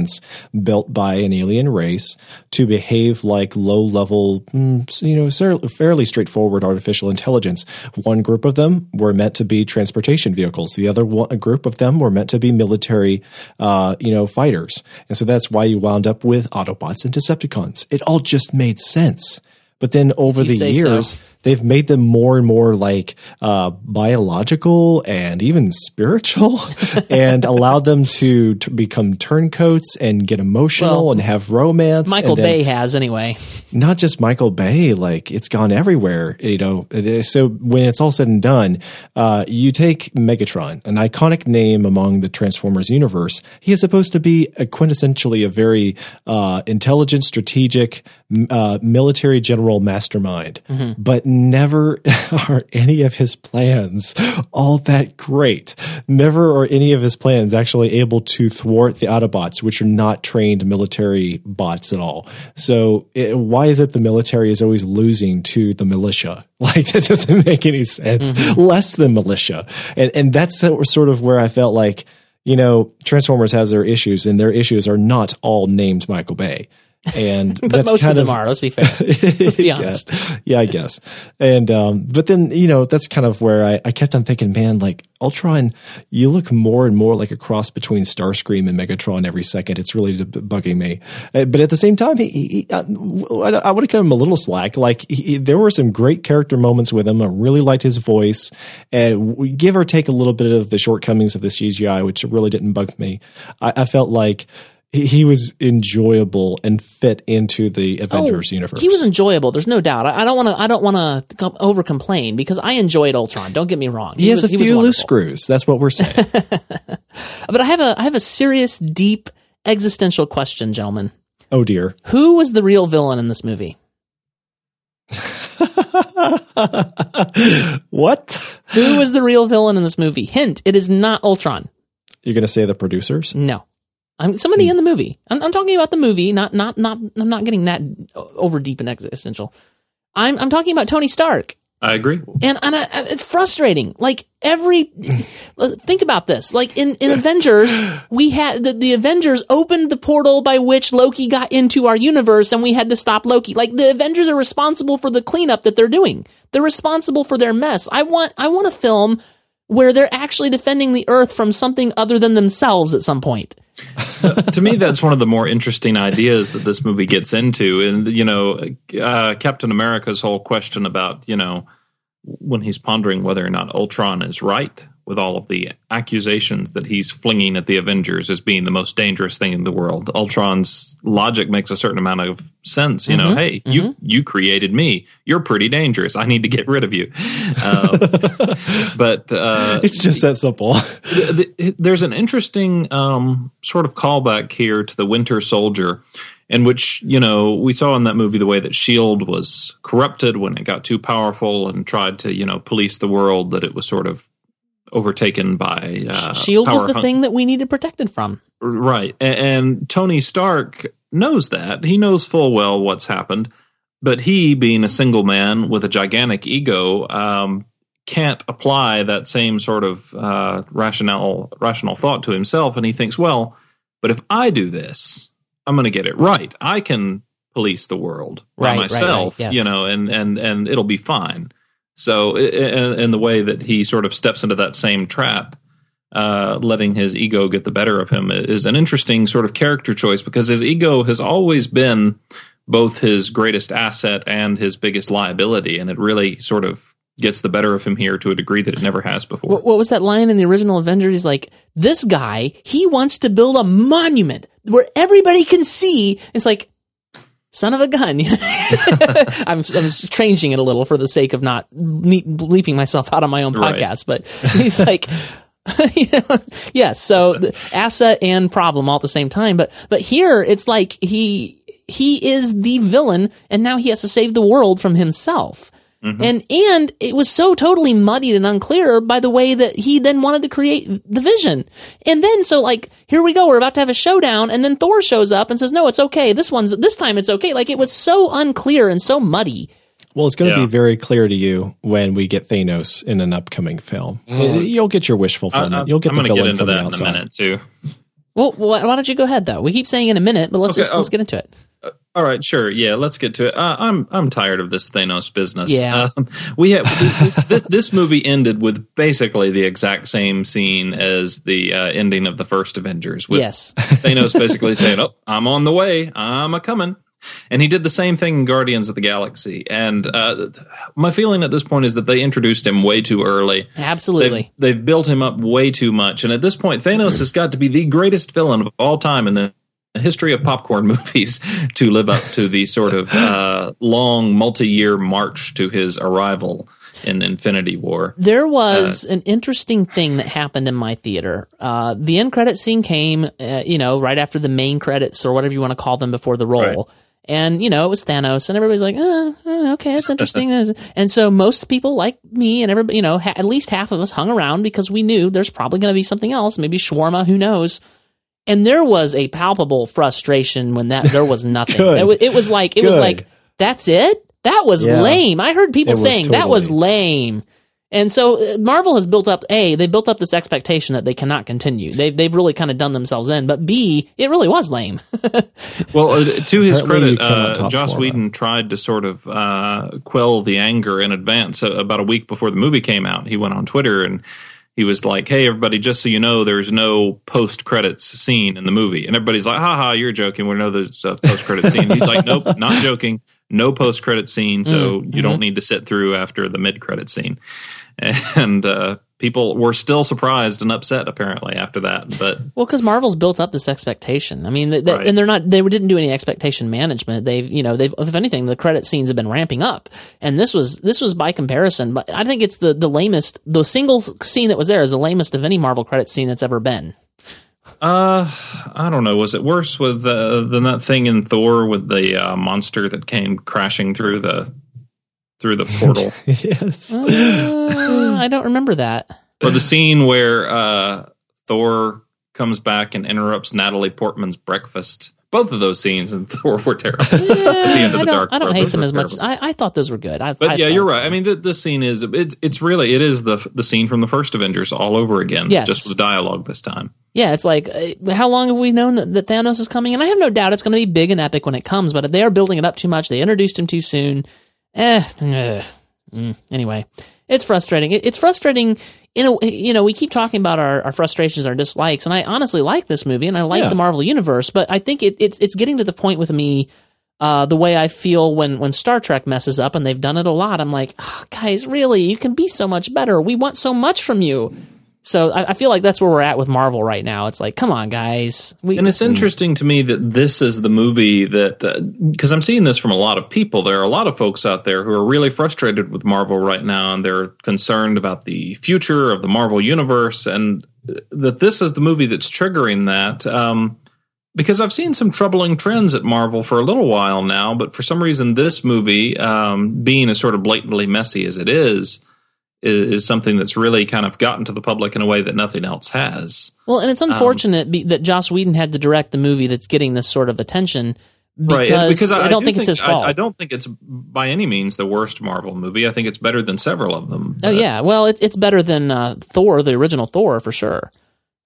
built by an alien race to behave like low level, mm, you know, fairly straightforward artificial intelligence. One group of them were meant to be transportation vehicles. The other one, a group of them were meant to be military, uh, you know, fighters. And so that's why you wound up with Autobots and Decepticons. It all just made sense. But then over you the years, so. They've made them more and more like uh, biological and even spiritual and allowed them to, to become turncoats and get emotional Well, and have romance. Michael then- Bay has anyway. not just Michael Bay, like it's gone everywhere. You know, so when it's all said and done, uh, you take Megatron, an iconic name among the Transformers universe. He is supposed to be a quintessentially a very uh, intelligent, strategic, uh, military general mastermind. But never are any of his plans all that great. Never are any of his plans actually able to thwart the Autobots, which are not trained military bots at all. So it, why is it the military is always losing to the militia? Like that doesn't make any sense. Mm-hmm. Less than militia, and and that's sort of where I felt like you know Transformers has their issues, and their issues are not all named Michael Bay and but that's most kind of them are. Let's be fair. Let's be honest. yeah, I guess. And um, but then you know that's kind of where I, I kept on thinking, man, like Ultron, you look more and more like a cross between Starscream and Megatron every second. It's really bugging me. Uh, but at the same time, he, he, uh, I, I would have given him a little slack. Like he, there were some great character moments with him. I really liked his voice. And give or take a little bit of the shortcomings of the CGI, which really didn't bug me. I, I felt like he was enjoyable and fit into the Avengers oh, universe. He was enjoyable. There's no doubt. I don't want to. I don't want to over complain because I enjoyed Ultron. Don't get me wrong. He, he has was, a few loose screws. That's what we're saying. but I have a I have a serious, deep existential question, gentlemen. Oh dear. Who was the real villain in this movie? what? Who was the real villain in this movie? Hint: It is not Ultron. You're going to say the producers? No. I'm somebody hmm. in the movie. I'm, I'm, talking about the movie, not not not. I'm not getting that over deep and existential. I'm I'm talking about Tony Stark. I agree, and and I, it's frustrating. Like every, think about this. Like in in Avengers, we had the, the Avengers opened the portal by which Loki got into our universe, and we had to stop Loki. Like the Avengers are responsible for the cleanup that they're doing. They're responsible for their mess. I want I want a film where they're actually defending the Earth from something other than themselves at some point. to me, that's one of the more interesting ideas that this movie gets into. And, you know, uh, Captain America's whole question about, you know, when he's pondering whether or not Ultron is right with all of the accusations that he's flinging at the Avengers as being the most dangerous thing in the world. Ultron's logic makes a certain amount of sense. You mm-hmm, know, hey, mm-hmm. you you created me. You're pretty dangerous. I need to get rid of you. Um, but uh, it's just that simple. the, the, there's an interesting um, sort of callback here to the Winter Soldier in which you know we saw in that movie the way that shield was corrupted when it got too powerful and tried to you know police the world that it was sort of overtaken by uh, Shield was the thing that we needed protected from. Right, and, and Tony Stark knows that. He knows full well what's happened, but he, being a single man with a gigantic ego, um, can't apply that same sort of uh, rational rational thought to himself, and he thinks, well, but if I do this, I'm going to get it right. I can police the world by right, myself, right, right, yes. you know, and and and it'll be fine. So, in, the way that he sort of steps into that same trap, uh, letting his ego get the better of him is an interesting sort of character choice because his ego has always been both his greatest asset and his biggest liability, and it really sort of gets the better of him here to a degree that it never has before. What was that line in the original Avengers? He's like, "This guy, he wants to build a monument where everybody can see." It's like, son of a gun. I'm, I'm changing it a little for the sake of not bleeping myself out on my own podcast, right. but he's like, you know, yes. So asset and problem all at the same time. But, but here it's like he, he is the villain and now he has to save the world from himself. Mm-hmm. And and it was so totally muddied and unclear by the way that he then wanted to create the vision. And then so like here we go, we're about to have a showdown, and then Thor shows up and says, "No, it's okay. This one's this time it's okay." Like it was so unclear and so muddy. Well, it's going to yeah. be very clear to you when we get Thanos in an upcoming film. Mm. You'll get your wish fulfillment. You'll get I'm the villain get into that in a minute too. Well, why don't you go ahead though? We keep saying in a minute, but let's okay, just, let's oh. get into it. Uh, all right, sure. Yeah, let's get to it. Uh, I'm I'm tired of this Thanos business. Yeah, um, we have this, this, movie ended with basically the exact same scene as the uh, ending of the first Avengers. With yes, Thanos basically saying, "Oh, I'm on the way. I'm a coming." And he did the same thing in Guardians of the Galaxy. And uh, my feeling at this point is that they introduced him way too early. Absolutely. They've, they've built him up way too much. And at this point, Thanos has got to be the greatest villain of all time in the history of popcorn movies to live up to the sort of uh, long multi-year march to his arrival in Infinity War. There was uh, an interesting thing that happened in my theater. Uh, the end credit scene came, uh, you know, right after the main credits or whatever you want to call them before the roll. Right. And you know, it was Thanos, and everybody's like, uh, uh, "Okay, that's interesting." and so most people, like me and everybody, you know, ha- at least half of us hung around because we knew there's probably going to be something else, maybe shawarma, who knows. And there was a palpable frustration when that there was nothing. it, was, it, was, like it Good. was like that's it. That was yeah. lame. I heard people saying totally. that was lame. And so uh, Marvel has built up a they built up this expectation that they cannot continue. They've they've really kind of done themselves in. But b it really was lame. well, uh, to his credit, uh, Joss Whedon tried to sort of uh, quell the anger in advance. Uh, about a week before the movie came out, he went on Twitter and he was like, "Hey, everybody, just so you know, there's no post credits scene in the movie." And everybody's like, "Ha ha, you're joking. We know there's a post credit scene." He's like, "Nope, not joking. No post credit scene, so mm-hmm. you don't need to sit through after the mid credit scene." And uh, people were still surprised and upset apparently after that. But well, because Marvel's built up this expectation. I mean, they, they, right. and they're not they didn't do any expectation management. They've you know they've if anything the credit scenes have been ramping up, and this was this was by comparison. But I think it's the the lamest. The single scene that was there is the lamest of any Marvel credit scene that's ever been. Uh, I don't know. Was it worse with uh, than that thing in Thor with the uh, monster that came crashing through the through the portal. yes. Uh, I don't remember that. Or the scene where uh, Thor comes back and interrupts Natalie Portman's breakfast. Both of those scenes in Thor were terrible. Yeah, the I don't, I don't hate them as much. I, I, thought those were good. I, but I yeah, you're right. I mean, the, the, scene is it's it's really it is the the scene from the first Avengers all over again. Yes. just with dialogue this time. Yeah, it's like uh, how long have we known that, that Thanos is coming? And I have no doubt it's going to be big and epic when it comes. But they are building it up too much. They introduced him too soon eh, eh. Mm. anyway, it's frustrating. It, it's frustrating. In a, you know, we keep talking about our, our frustrations, our dislikes, and I honestly like this movie and I like yeah. the Marvel universe, but I think it, it's it's getting to the point with me uh, the way I feel when when Star Trek messes up, and they've done it a lot. I'm like, oh, guys, really, you can be so much better. We want so much from you. So I, I, feel like that's where we're at with Marvel right now. It's like, come on, guys. We, and it's interesting to me that this is the movie that because uh, I'm seeing this from a lot of people. There are a lot of folks out there who are really frustrated with Marvel right now, and they're concerned about the future of the Marvel universe, and that this is the movie that's triggering that. Um, because I've seen some troubling trends at Marvel for a little while now, but for some reason, this movie, um, being as sort of blatantly messy as it is is, is, something that's really kind of gotten to the public in a way that nothing else has. Well, and it's unfortunate um, be, that Joss Whedon had to direct the movie that's getting this sort of attention. Because, right, because I, I don't I do think, think, it's his fault. I, I, don't think it's by any means the worst Marvel movie. I think it's better than several of them. Oh yeah, well, it's it's better than uh, Thor, the original Thor, for sure.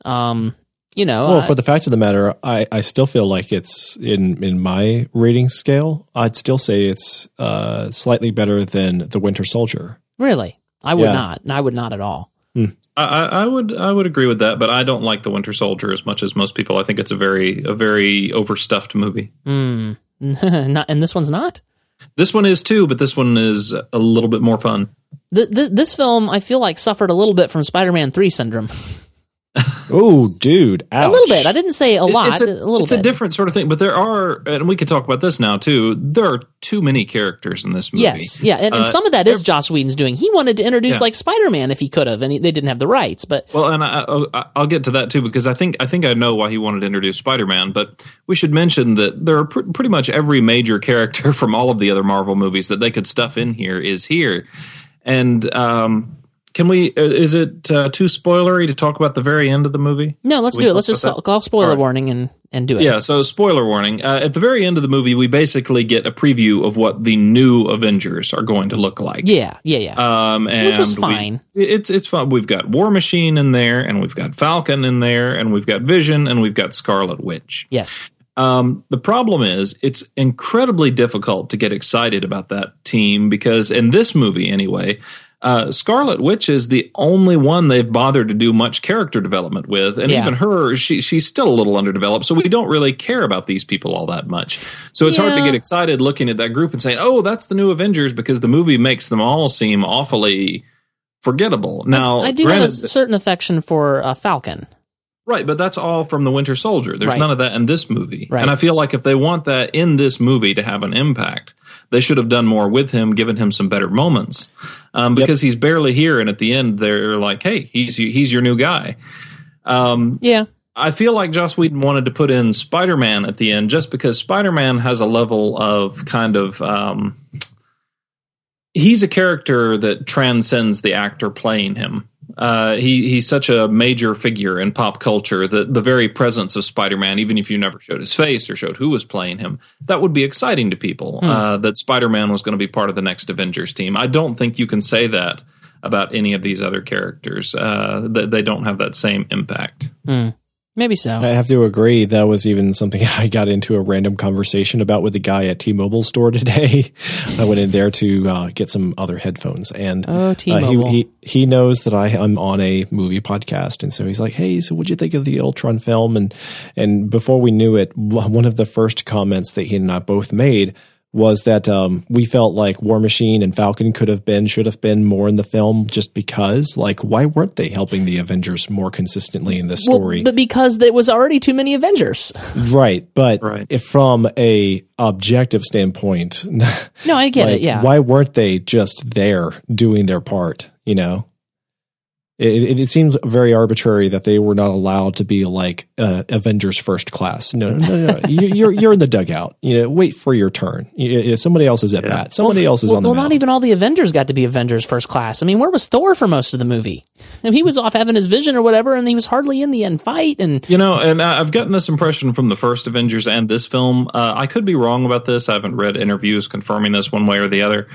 Um, you know, well, for the fact of the matter, I, I still feel like it's in in my rating scale. I'd still say it's uh, slightly better than the Winter Soldier. Really? I would yeah. not. I would not at all. Hmm. I, I, would I would agree with that, but I don't like the Winter Soldier as much as most people. I think it's a very a very overstuffed movie. Mm. not, and this one's not. This one is too, but this one is a little bit more fun. The, the, this film, I feel like, suffered a little bit from Spider-Man Three syndrome. oh, dude, ouch. a little bit. I didn't say a lot. It's a, a little. It's bit. a different sort of thing, but there are, and we could talk about this now too. There are too many characters in this movie. Yes, yeah, and, and uh, some of that is Joss Whedon's doing. He wanted to introduce yeah. like Spider Man if he could have, and he, they didn't have the rights. But well, and I, will get to that too because I think I think I know why he wanted to introduce Spider Man. But we should mention that there are pr- pretty much every major character from all of the other Marvel movies that they could stuff in here is here, and. um can we? Uh, is it uh, too spoilery to talk about the very end of the movie? No, let's do it. Let's just call spoiler right. warning and and do it. Yeah. So spoiler warning. Uh, at the very end of the movie, we basically get a preview of what the new Avengers are going to look like. Yeah. Yeah. Yeah. Um, and which was fine. We, it's it's fun. We've got War Machine in there, and we've got Falcon in there, and we've got Vision, and we've got Scarlet Witch. Yes. Um, the problem is it's incredibly difficult to get excited about that team because in this movie anyway uh, Scarlet Witch is the only one they've bothered to do much character development with, and yeah. even her, she she's still a little underdeveloped. So we don't really care about these people all that much. So it's yeah. hard to get excited looking at that group and saying, "Oh, that's the new Avengers," because the movie makes them all seem awfully forgettable. Now, I, I do granted, have a certain affection for uh, Falcon. Right, but that's all from the Winter Soldier. There's right. none of that in this movie. Right. And I feel like if they want that in this movie to have an impact, they should have done more with him, given him some better moments, um, because yep. he's barely here. And at the end, they're like, "Hey, he's he's your new guy." Um, yeah, I feel like Joss Whedon wanted to put in Spider Man at the end just because Spider Man has a level of kind of. Um, he's a character that transcends the actor playing him. Uh, he he's such a major figure in pop culture that the very presence of Spider-Man, even if you never showed his face or showed who was playing him, that would be exciting to people. Hmm. Uh, that Spider-Man was going to be part of the next Avengers team. I don't think you can say that about any of these other characters. Uh, that they don't have that same impact. Hmm. Maybe so. I have to agree. That was even something I got into a random conversation about with the guy at T-Mobile store today. I went in there to uh, get some other headphones, and Oh, uh, T-Mobile. he, he he knows that I am on a movie podcast, and so he's like, "Hey, so what'd you think of the Ultron film?" And and before we knew it, one of the first comments that he and I both made was that um, we felt like War Machine and Falcon could have been, should have been more in the film just because. Like, why weren't they helping the Avengers more consistently in this Well, story? but because there was already too many Avengers. right, but Right. if from a objective standpoint, No, I get like, it. Yeah. why weren't they just there doing their part? You know, it, it, it seems very arbitrary that they were not allowed to be like uh, Avengers First Class. No, no, no, no. you, you're you're in the dugout. You know, wait for your turn. You- you- somebody else is at bat. Somebody else is well, on the well, mound. not even all the Avengers got to be Avengers first class. I mean, where was Thor for most of the movie? And he was off having his vision or whatever, and he was hardly in the end fight. And You know, and I- I've gotten this impression from the first Avengers and this film. Uh, I could be wrong about this. I haven't read interviews confirming this one way or the other.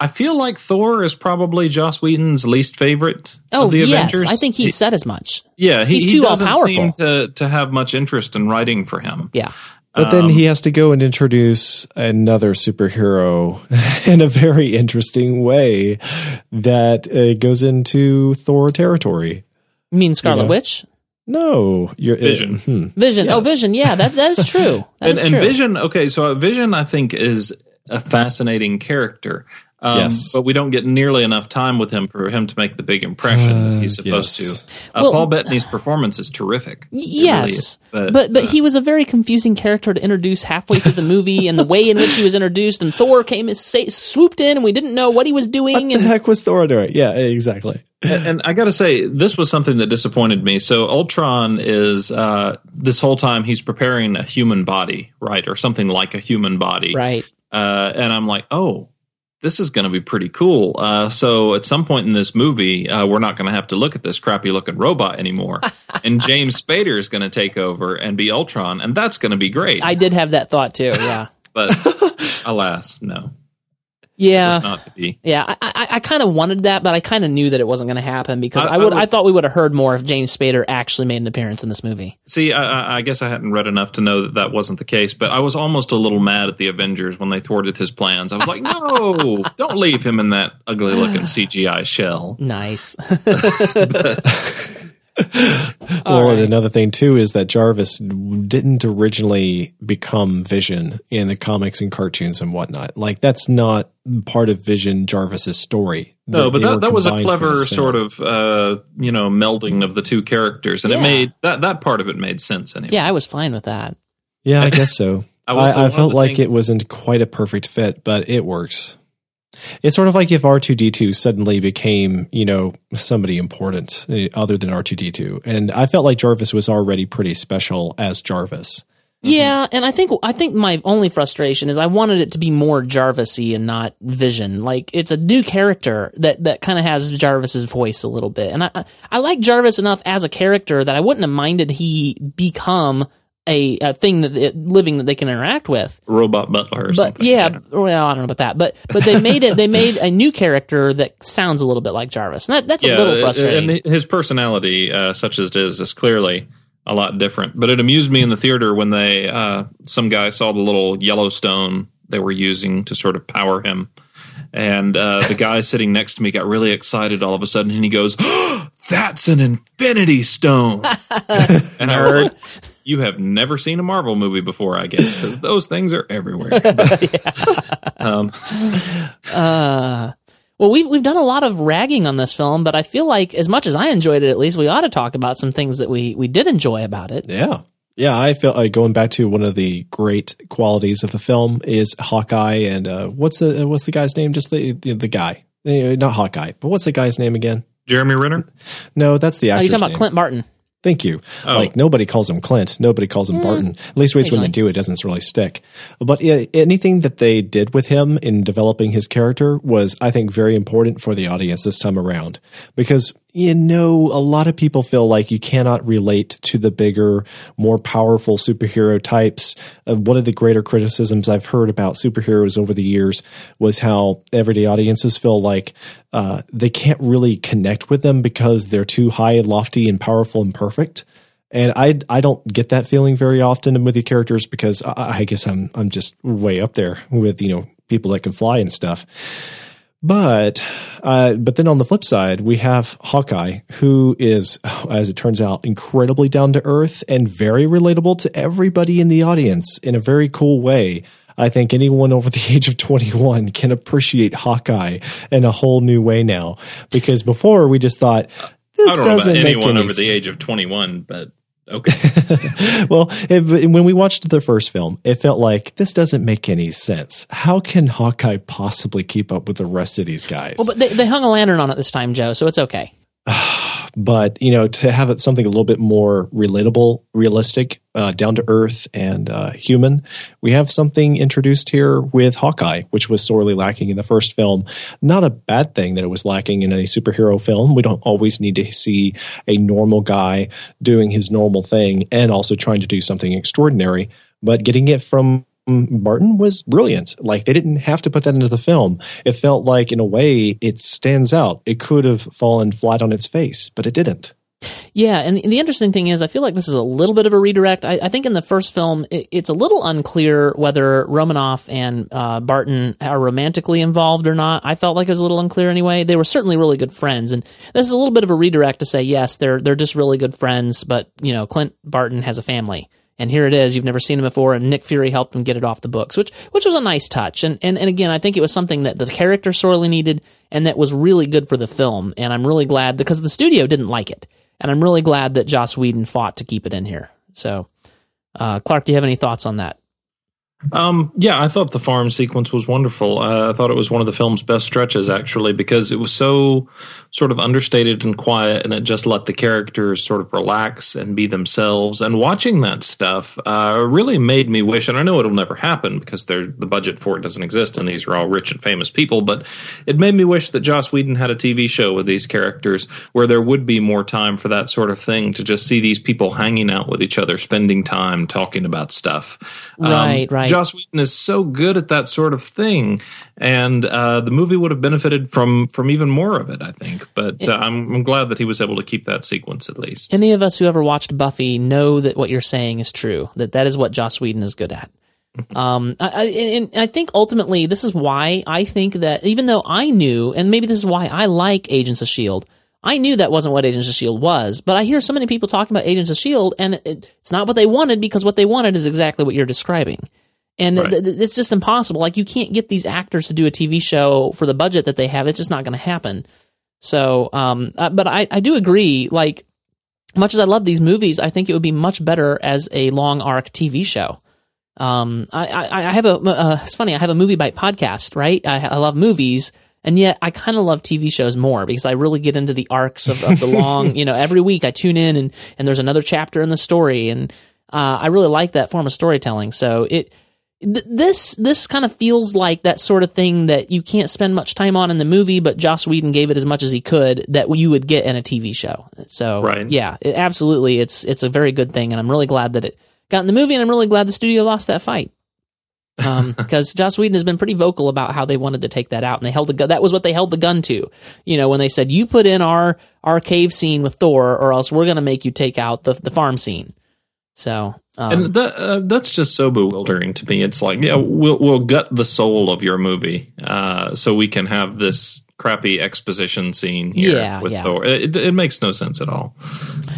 I feel like Thor is probably Joss Whedon's least favorite oh of the yes, I think he said as much. yeah, he, he's he too doesn't all-powerful. seem to to have much interest in writing for him. Yeah. But then he has to go and introduce another superhero in a very interesting way that uh, goes into Thor territory. You mean Scarlet know. Witch? No, you're Vision. hmm. Vision. Oh, Vision. Yeah, that that is true. That and, is and. Vision, okay, so uh, Vision, I think, is a fascinating character. Um, Yes. But we don't get nearly enough time with him for him to make the big impression that he's Uh, supposed yes. to. Uh, Well- Paul Bettany's performance is terrific. It really Yes, is. but but, uh, he was a very confusing character to introduce halfway through the movie, and the way in which he was introduced, and Thor came and say, swooped in, and we didn't know what he was doing. What the heck was Thor doing? Yeah, exactly. and, and I got to say, this was something that disappointed me. So Ultron is uh, this whole time he's preparing a human body, right, or something like a human body, right, uh, and I'm like, oh, this is going to be pretty cool. Uh, so at some point in this movie, uh, we're not going to have to look at this crappy looking robot anymore, and James Spader is going to take over and be Ultron, and that's going to be great. I did have that thought too. Yeah, but alas, no, yeah. not to be. Yeah, I, I, I kind of wanted that, but I kind of knew that it wasn't going to happen because I- I, would, I I, thought we would have heard more if James Spader actually made an appearance in this movie. See, I, I- I guess I hadn't read enough to know that that wasn't the case, but I was almost a little mad at the Avengers when they thwarted his plans. I was like, no, don't leave him in that ugly looking CGI shell. Nice. well, right. another thing too is that Jarvis didn't originally become Vision in the comics and cartoons and whatnot. Like that's not part of Vision Jarvis's story. No, They- but they that, that was a clever sort of, uh, you know, melding of the two characters, and Yeah. it made that that part of it made sense anyway. yeah, I was fine with that. Yeah, I guess so. I I, I, felt like thing- it wasn't quite a perfect fit, but it works. It's sort of like if R two D two suddenly became, you know, somebody important eh, other than R two D two, and I felt like Jarvis was already pretty special as Jarvis. Yeah, and I think I think my only frustration is I wanted it to be more Jarvisy and not Vision. Like it's a new character that that kind of has Jarvis's voice a little bit, and I- I like Jarvis enough as a character that I wouldn't have minded he become a, a thing that it, living that they can interact with. Robot Butler or But something. yeah, well, I don't know about that, but but they made it. They made a new character that sounds a little bit like Jarvis, and that, that's a little frustrating. And his personality, uh, such as it is, is clearly a lot different. But it amused me in the theater when they uh, some guy saw the little Yellowstone they were using to sort of power him. And uh, the guy sitting next to me got really excited all of a sudden, and he goes, "That's an Infinity Stone!" and I like, "You have never seen a Marvel movie before, I guess, because those things are everywhere." um, Uh, well, we've we've done a lot of ragging on this film, but I feel like as much as I enjoyed it, at least we ought to talk about some things that we we did enjoy about it. Yeah. Yeah, I feel like going back to one of the great qualities of the film is Hawkeye and uh, what's the what's the guy's name? Just the the, the guy, Eh, not Hawkeye, but what's the guy's name again? Jeremy Renner. No, that's the Are actor's you talking about name. Clint Barton? Thank you. Oh. Like nobody calls him Clint. Nobody calls him mm. Barton. At least ways when they do, it doesn't really stick. But yeah, anything that they did with him in developing his character was, I think, very important for the audience this time around. Because you know, a lot of people feel like you cannot relate to the bigger, more powerful superhero types. Uh, one of the greater criticisms I've heard about superheroes over the years was how everyday audiences feel like uh, they can't really connect with them because they're too high and lofty and powerful and perfect. And I I don't get that feeling very often with the characters because I, I guess I'm I'm just way up there with you know people that can fly and stuff. But uh, but then on the flip side, we have Hawkeye, who is, as it turns out, incredibly down to earth and very relatable to everybody in the audience in a very cool way. I think anyone over the age of 21 can appreciate Hawkeye in a whole new way now. Because before we just thought this I don't doesn't make anyone any over the age of 21, but okay. well, if, when we watched the first film, it felt like this doesn't make any sense. How can Hawkeye possibly keep up with the rest of these guys? Well, but they, they hung a lantern on it this time, Joe, so it's okay. but you know, to have it something a little bit more relatable, realistic, uh, down to earth, and uh, human, we have something introduced here with Hawkeye, which was sorely lacking in the first film. Not a bad thing that it was lacking in a superhero film. We don't always need to see a normal guy doing his normal thing and also trying to do something extraordinary. But getting it from Barton was brilliant. Like they didn't have to put that into the film. It felt like, in a way, it stands out. It could have fallen flat on its face, but it didn't. Yeah, and the interesting thing is, I feel like this is a little bit of a redirect. I, I think in the first film, it, it's a little unclear whether Romanoff and uh, Barton are romantically involved or not. I felt like it was a little unclear anyway. They were certainly really good friends, and this is a little bit of a redirect to say yes, they're they're just really good friends. But you know, Clint Barton has a family, and here it is. You've never seen him before, and Nick Fury helped him get it off the books, which which was a nice touch. And and and again, I think it was something that the character sorely needed, and that was really good for the film. And I'm really glad because the studio didn't like it, and I'm really glad that Joss Whedon fought to keep it in here. So, uh, Clark, do you have any thoughts on that? Um, yeah, I thought the farm sequence was wonderful. Uh, I thought it was one of the film's best stretches, actually, because it was so sort of understated and quiet, and it just let the characters sort of relax and be themselves. And watching that stuff uh, really made me wish, and I know it'll never happen because the budget for it doesn't exist, and these are all rich and famous people, but it made me wish that Joss Whedon had a TV show with these characters where there would be more time for that sort of thing to just see these people hanging out with each other, spending time talking about stuff. Right, right. Joss Whedon is so good at that sort of thing, and uh, the movie would have benefited from from even more of it, I think. But uh, I'm, I'm glad that he was able to keep that sequence at least. Any of us who ever watched Buffy know that what you're saying is true. That that is what Joss Whedon is good at. Um, I, I, and I think ultimately this is why I think that even though I knew, and maybe this is why I like Agents of Shield. I knew that wasn't what Agents of Shield was, but I hear so many people talking about Agents of Shield, and it, it's not what they wanted because what they wanted is exactly what you're describing. And Right. th- th- it's just impossible. Like you can't get these actors to do a TV show for the budget that they have. It's just not going to happen. So, um, uh, but I, I do agree. Like, much as I love these movies, I think it would be much better as a long arc TV show. Um, I, I, I have a, uh, it's funny, I have a MovieByte podcast, right? I, I love movies, and yet I kind of love TV shows more because I really get into the arcs of, of the long, you know, every week I tune in and, and there's another chapter in the story, and uh, I really like that form of storytelling. So it, th- this this kind of feels like that sort of thing that you can't spend much time on in the movie, but Joss Whedon gave it as much as he could that you would get in a TV show. So Right. yeah, it, absolutely, it's it's a very good thing, and I'm really glad that it got in the movie, and I'm really glad the studio lost that fight. Um, because Joss Whedon has been pretty vocal about how they wanted to take that out, and they held the gun. That was what they held the gun to, you know, when they said, "You put in our our cave scene with Thor, or else we're going to make you take out the the farm scene." So, um, and that uh, that's just so bewildering to me. It's like, yeah, we'll we'll gut the soul of your movie, uh, so we can have this crappy exposition scene here Yeah, with yeah. Thor. It, it makes no sense at all.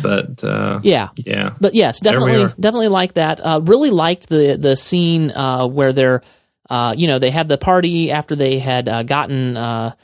But uh, yeah, yeah, But yes, definitely, definitely like that. Uh, really liked the the scene uh, where they're, uh, you know, they had the party after they had uh, gotten uh,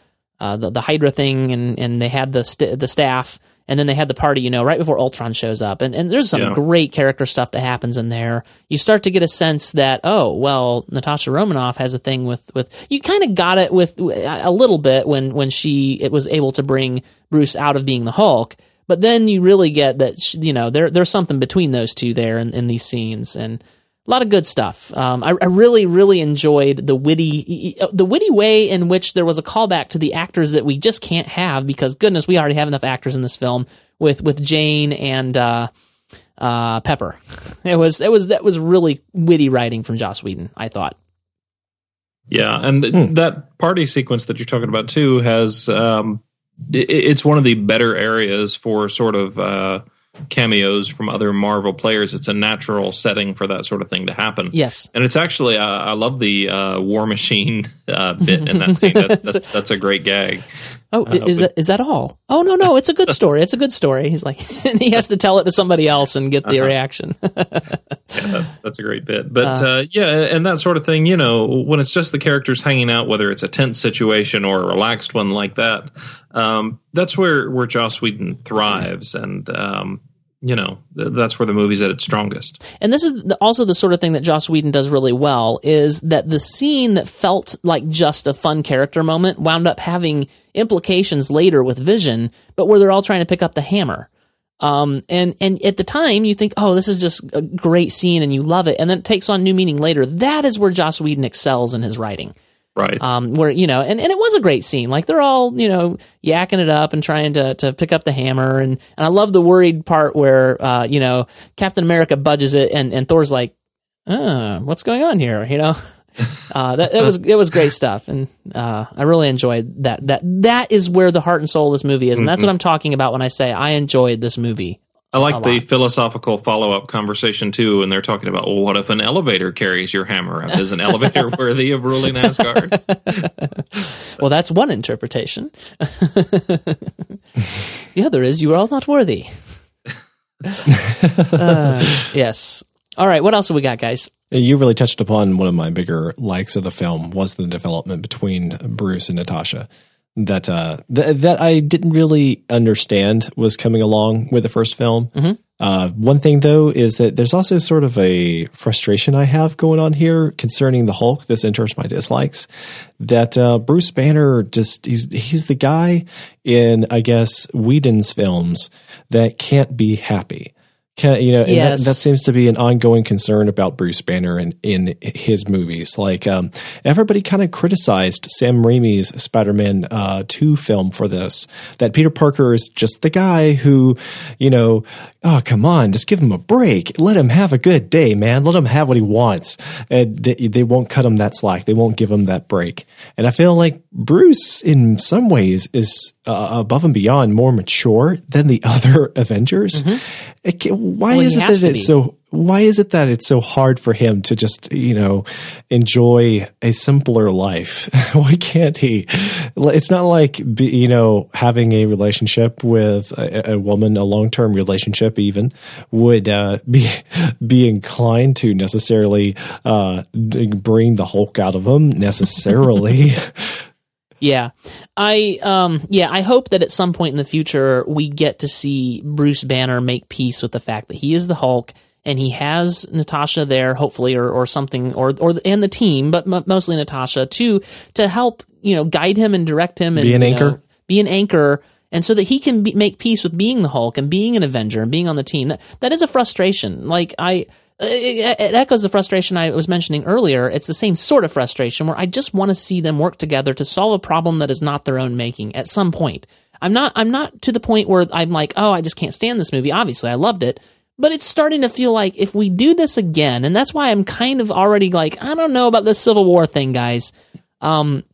uh, the the Hydra thing, and and they had the st- the staff, and then they had the party, you know, right before Ultron shows up, and and there's some Yeah. great character stuff that happens in there. You start to get a sense that oh well, Natasha Romanoff has a thing with with you kind of got it with a little bit when when she it was able to bring Bruce out of being the Hulk. But then you really get that you know there there's something between those two there in, in these scenes and a lot of good stuff. Um, I, I, really, really enjoyed the witty, the witty way in which there was a callback to the actors that we just can't have because goodness, we already have enough actors in this film with with Jane and uh, uh, Pepper. It was it was that was really witty writing from Joss Whedon. I thought. Yeah, and hmm. that party sequence that you're talking about too has um, it, it's one of the better areas for sort of. Uh, cameos from other Marvel players. It's a natural setting for that sort of thing to happen. Yes, and it's actually uh, I love the uh, War Machine uh, bit in that scene. That, that, that's a great gag. Oh, is that is that all? Oh no, no, it's a good story. It's a good story. He's like, and he has to tell it to somebody else and get the uh-huh. reaction. yeah, that, that's a great bit. But uh, uh, yeah, and that sort of thing. You know, when it's just the characters hanging out, whether it's a tense situation or a relaxed one like that, um, that's where where Joss Whedon thrives, and um, you know that's where the movie's at its strongest. And this is also the sort of thing that Joss Whedon does really well is that the scene that felt like just a fun character moment wound up having implications later with Vision, but where they're all trying to pick up the hammer. Um, and and at the time you think, oh, this is just a great scene and you love it, and then it takes on new meaning later. That is where Joss Whedon excels in his writing right. Um, where you know and, and it was a great scene. Like they're all you know yakking it up and trying to, to pick up the hammer. And, and i love the worried part where uh, you know captain america budges it and, and thor's like uh, what's going on here? You know? Uh, that, it was it was great stuff. And uh, i really enjoyed that that that is where the heart and soul of this movie is. And that's mm-hmm. what i'm talking about when i say i enjoyed this movie I like the philosophical follow up conversation too, and they're talking about, well, what if an elevator carries your hammer up? Is an elevator worthy of ruling Asgard? well, that's one interpretation. the other is you are all not worthy. uh, yes. All right. What else have we got, guys? You really touched upon one of my bigger likes of the film was the development between Bruce and Natasha that uh, th- that I didn't really understand was coming along with the first film. Mm-hmm. Uh, one thing though is that there's also sort of a frustration I have going on here concerning the Hulk. This enters my dislikes. That uh, Bruce Banner just he's he's the guy in I guess Whedon's films that can't be happy. Can, you know, yes. that, that, seems to be an ongoing concern about Bruce Banner in, in his movies. Like, um, everybody kind of criticized Sam Raimi's Spider-Man uh, 2 film for this, that Peter Parker is just the guy who, you know, oh, come on, just give him a break. Let him have a good day, man. Let him have what he wants. And they, they won't cut him that slack. They won't give him that break. And I feel like Bruce, in some ways, is uh, above and beyond more mature than the other Avengers. Mm-hmm. Why well, is it that it's so? Why is it that it's so hard for him to just you know enjoy a simpler life? why can't he? It's not like you know having a relationship with a, a woman, a long term relationship, even would uh, be be inclined to necessarily uh, bring the Hulk out of him necessarily. Yeah. I um yeah, I hope that at some point in the future we get to see Bruce Banner make peace with the fact that he is the Hulk and he has Natasha there hopefully or or something or or and the team, but m- mostly Natasha to to help, you know, guide him and direct him and be an anchor. Know, be an anchor and so that he can be, make peace with being the Hulk and being an Avenger and being on the team. That, that is a frustration. Like I it, it, echoes the frustration I was mentioning earlier. It's the same sort of frustration where I just want to see them work together to solve a problem that is not their own making at some point. I'm not I'm not to the point where I'm like, "Oh, I just can't stand this movie." Obviously, I loved it, but it's starting to feel like if we do this again, and that's why I'm kind of already like, I don't know about this Civil War thing, guys. Um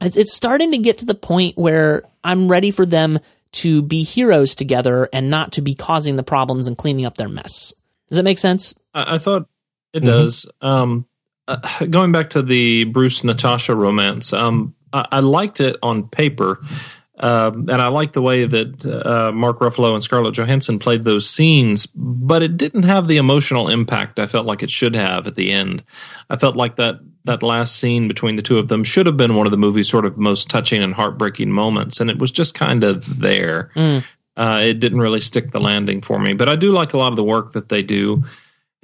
it's, it's starting to get to the point where I'm ready for them to be heroes together and not to be causing the problems and cleaning up their mess. Does that make sense? I, I thought it mm-hmm. does. Um, uh, going back to the Bruce Natasha romance, um, I, I, liked it on paper. Um, and I liked the way that uh, Mark Ruffalo and Scarlett Johansson played those scenes, but it didn't have the emotional impact I felt like it should have at the end. I felt like that that last scene between the two of them should have been one of the movie's sort of most touching and heartbreaking moments, and it was just kind of there. Mm. Uh, it didn't really stick the landing for me, but I do like a lot of the work that they do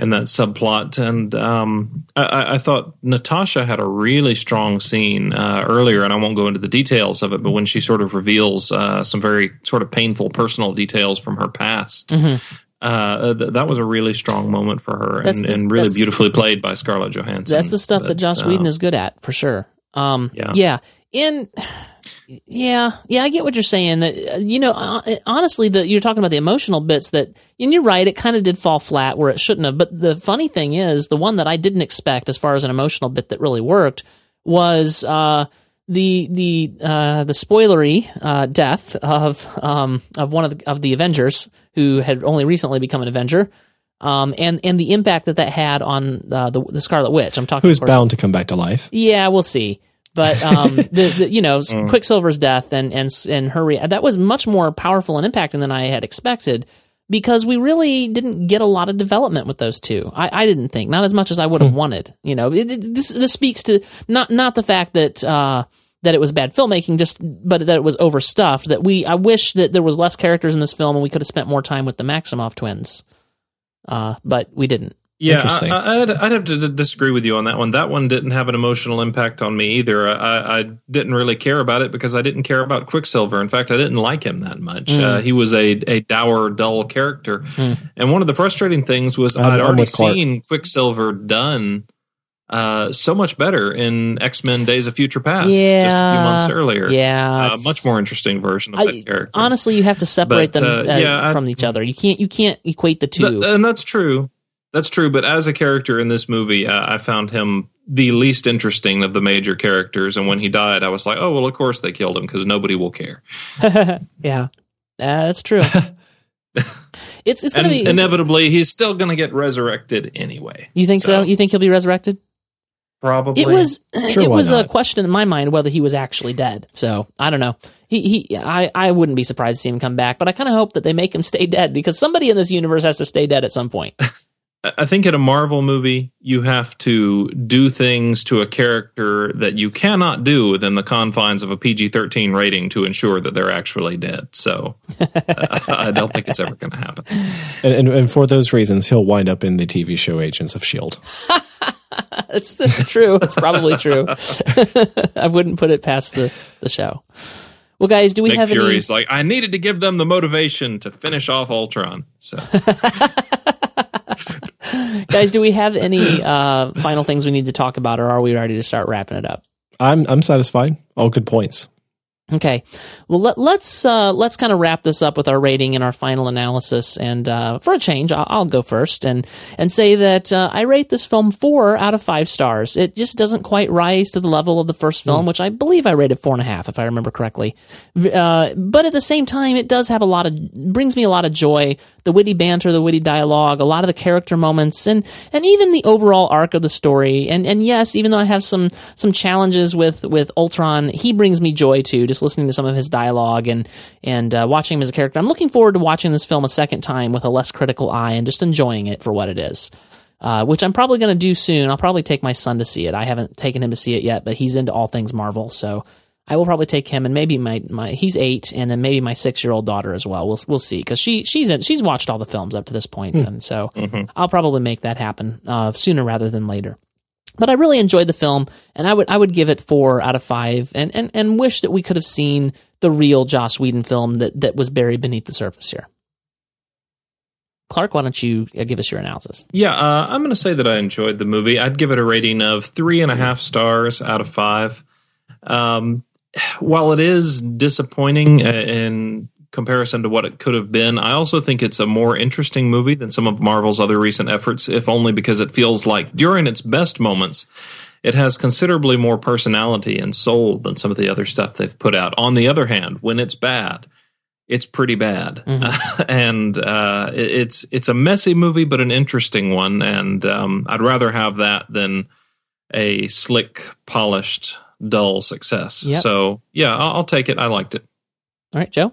in that subplot. And um, I, I, thought Natasha had a really strong scene uh, earlier, and I won't go into the details of it, but when she sort of reveals uh, some very sort of painful personal details from her past. Mm-hmm. Uh, th- that was a really strong moment for her, and, the, and, really beautifully played by Scarlett Johansson. That's the stuff but, that Joss Whedon uh, is good at, for sure. Um, yeah, yeah, and yeah, yeah, I get what you're saying. That uh, you know, honestly, that you're talking about the emotional bits. That and you're right, it kind of did fall flat where it shouldn't have. But the funny thing is, the one that I didn't expect as far as an emotional bit that really worked was uh, the the uh, the spoilery uh, death of um, of one of the, of the Avengers who had only recently become an Avenger. Um, and and the impact that that had on uh, the the Scarlet Witch. I'm talking who's bound to come back to life. Yeah, we'll see. But um, the, the, you know mm. Quicksilver's death and and and her re- that was much more powerful and impacting than I had expected because we really didn't get a lot of development with those two. I, I didn't think not as much as I would have hmm. wanted. You know, it, it, this this speaks to not not the fact that. Uh, that it was bad filmmaking, just but that it was overstuffed. That we, I wish that there was less characters in this film and we could have spent more time with the Maximoff twins, uh, but we didn't. Yeah, I, would I'd have to disagree with you on that one. That one didn't have an emotional impact on me either. I, I didn't really care about it because I didn't care about Quicksilver. In fact, I didn't like him that much. Mm. Uh, he was a, a dour, dull character. Mm. And one of the frustrating things was i would already seen Quicksilver done uh, so much better in X Men Days of Future Past yeah, just a few months earlier. Yeah, uh, much more interesting version of I, that character. Honestly, you have to separate but, them uh, yeah, from I, each other. You can't you can't equate the two. Th- and that's true. That's true, but as a character in this movie, uh, I found him the least interesting of the major characters. And when he died, I was like, oh well, of course they killed him because nobody will care. yeah, uh, that's true. it's it's going to be inevitably he's still going to get resurrected anyway. You think so. so? You think he'll be resurrected? Probably. It was sure, it was not? a question in my mind whether he was actually dead. So I don't know. He he I, I wouldn't be surprised to see him come back, but I kind of hope that they make him stay dead because somebody in this universe has to stay dead at some point. I think in a Marvel movie, you have to do things to a character that you cannot do within the confines of a PG 13 rating to ensure that they're actually dead. So uh, I don't think it's ever going to happen. And, and, and, for those reasons, he'll wind up in the TV show Agents of S.H.I.E.L.D. it's, it's true. It's probably true. I wouldn't put it past the, the show. Well, guys, do we Nick have Fury's any? like, I needed to give them the motivation to finish off Ultron. So Guys, do we have any uh, final things we need to talk about, or are we ready to start wrapping it up? I'm I'm satisfied. All good points. Okay, well let, us let's, uh, let's kind of wrap this up with our rating and our final analysis. And uh, for a change, I'll, I'll, go first and and say that uh, I rate this film four out of five stars. It just doesn't quite rise to the level of the first film, mm. which I believe I rated four and a half, if I remember correctly. Uh, but at the same time, it does have a lot of brings me a lot of joy. The witty banter, the witty dialogue, a lot of the character moments, and and even the overall arc of the story. And and yes, even though I have some some challenges with with Ultron, he brings me joy too. Just listening to some of his dialogue and and uh, watching him as a character. I'm looking forward to watching this film a second time with a less critical eye and just enjoying it for what it is. Uh, which I'm probably going to do soon. I'll probably take my son to see it. I haven't taken him to see it yet, but he's into all things Marvel, so I will probably take him and maybe my, my he's eight, and then maybe my six year old daughter as well. We'll we'll see because she she's in, she's watched all the films up to this point, mm. and so mm-hmm. I'll probably make that happen uh, sooner rather than later. But I really enjoyed the film, and I would I would give it four out of five, and and, and wish that we could have seen the real Joss Whedon film that that was buried beneath the surface here. Clark, why don't you uh, give us your analysis? Yeah, uh, I'm going to say that I enjoyed the movie. I'd give it a rating of three and a half stars out of five. Um, while it is disappointing in comparison to what it could have been. I also think it's a more interesting movie than some of Marvel's other recent efforts, if only because it feels like during its best moments, it has considerably more personality and soul than some of the other stuff they've put out. On the other hand, when it's bad, it's pretty bad, mm-hmm. and uh, it's it's a messy movie, but an interesting one. And um, I'd rather have that than a slick, polished, dull success. Yep. So yeah, I'll, I'll take it. I liked it. All right, Joe.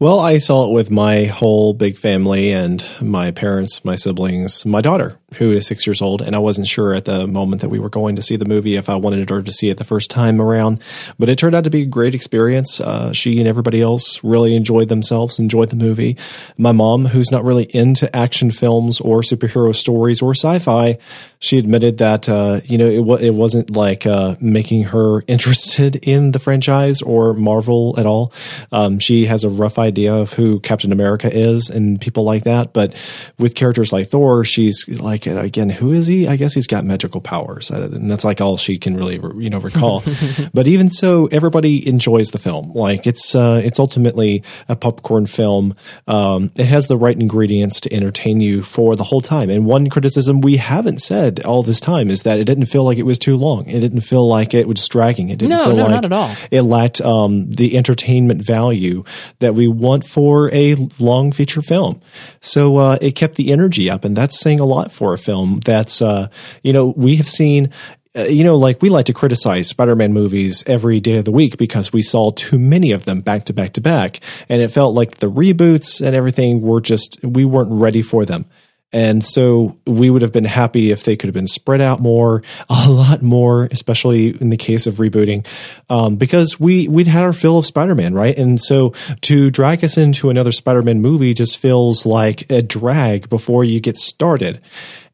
Well, I saw it with my whole big family and my parents, my siblings, my daughter, who is six years old. And I wasn't sure at the moment that we were going to see the movie if I wanted her to see it the first time around. But it turned out to be a great experience. Uh, she and everybody else really enjoyed themselves, enjoyed the movie. My mom, who's not really into action films or superhero stories or sci fi, she admitted that, uh, you know, it, it wasn't like uh, making her interested in the franchise or Marvel at all. Um, she has a rough of who Captain America is and people like that. But with characters like Thor, she's like, again, who is he? I guess he's got magical powers. Uh, and that's like all she can really, you know, recall. but even so, everybody enjoys the film. Like it's, uh, it's ultimately a popcorn film. Um, it has the right ingredients to entertain you for the whole time. And one criticism we haven't said all this time is that it didn't feel like it was too long. It didn't feel like it was dragging. It didn't no, feel no, like not at all. it lacked um, the entertainment value that we want for a long feature film. So uh, it kept the energy up, and that's saying a lot for a film that's, uh, you know, we have seen. Uh, you know, like we like to criticize Spider Man movies every day of the week because we saw too many of them back to back to back. And it felt like the reboots and everything were just, we weren't ready for them. And so we would have been happy if they could have been spread out more, a lot more, especially in the case of rebooting, um, because we we'd had our fill of Spider-Man, right? And so to drag us into another Spider-Man movie just feels like a drag before you get started.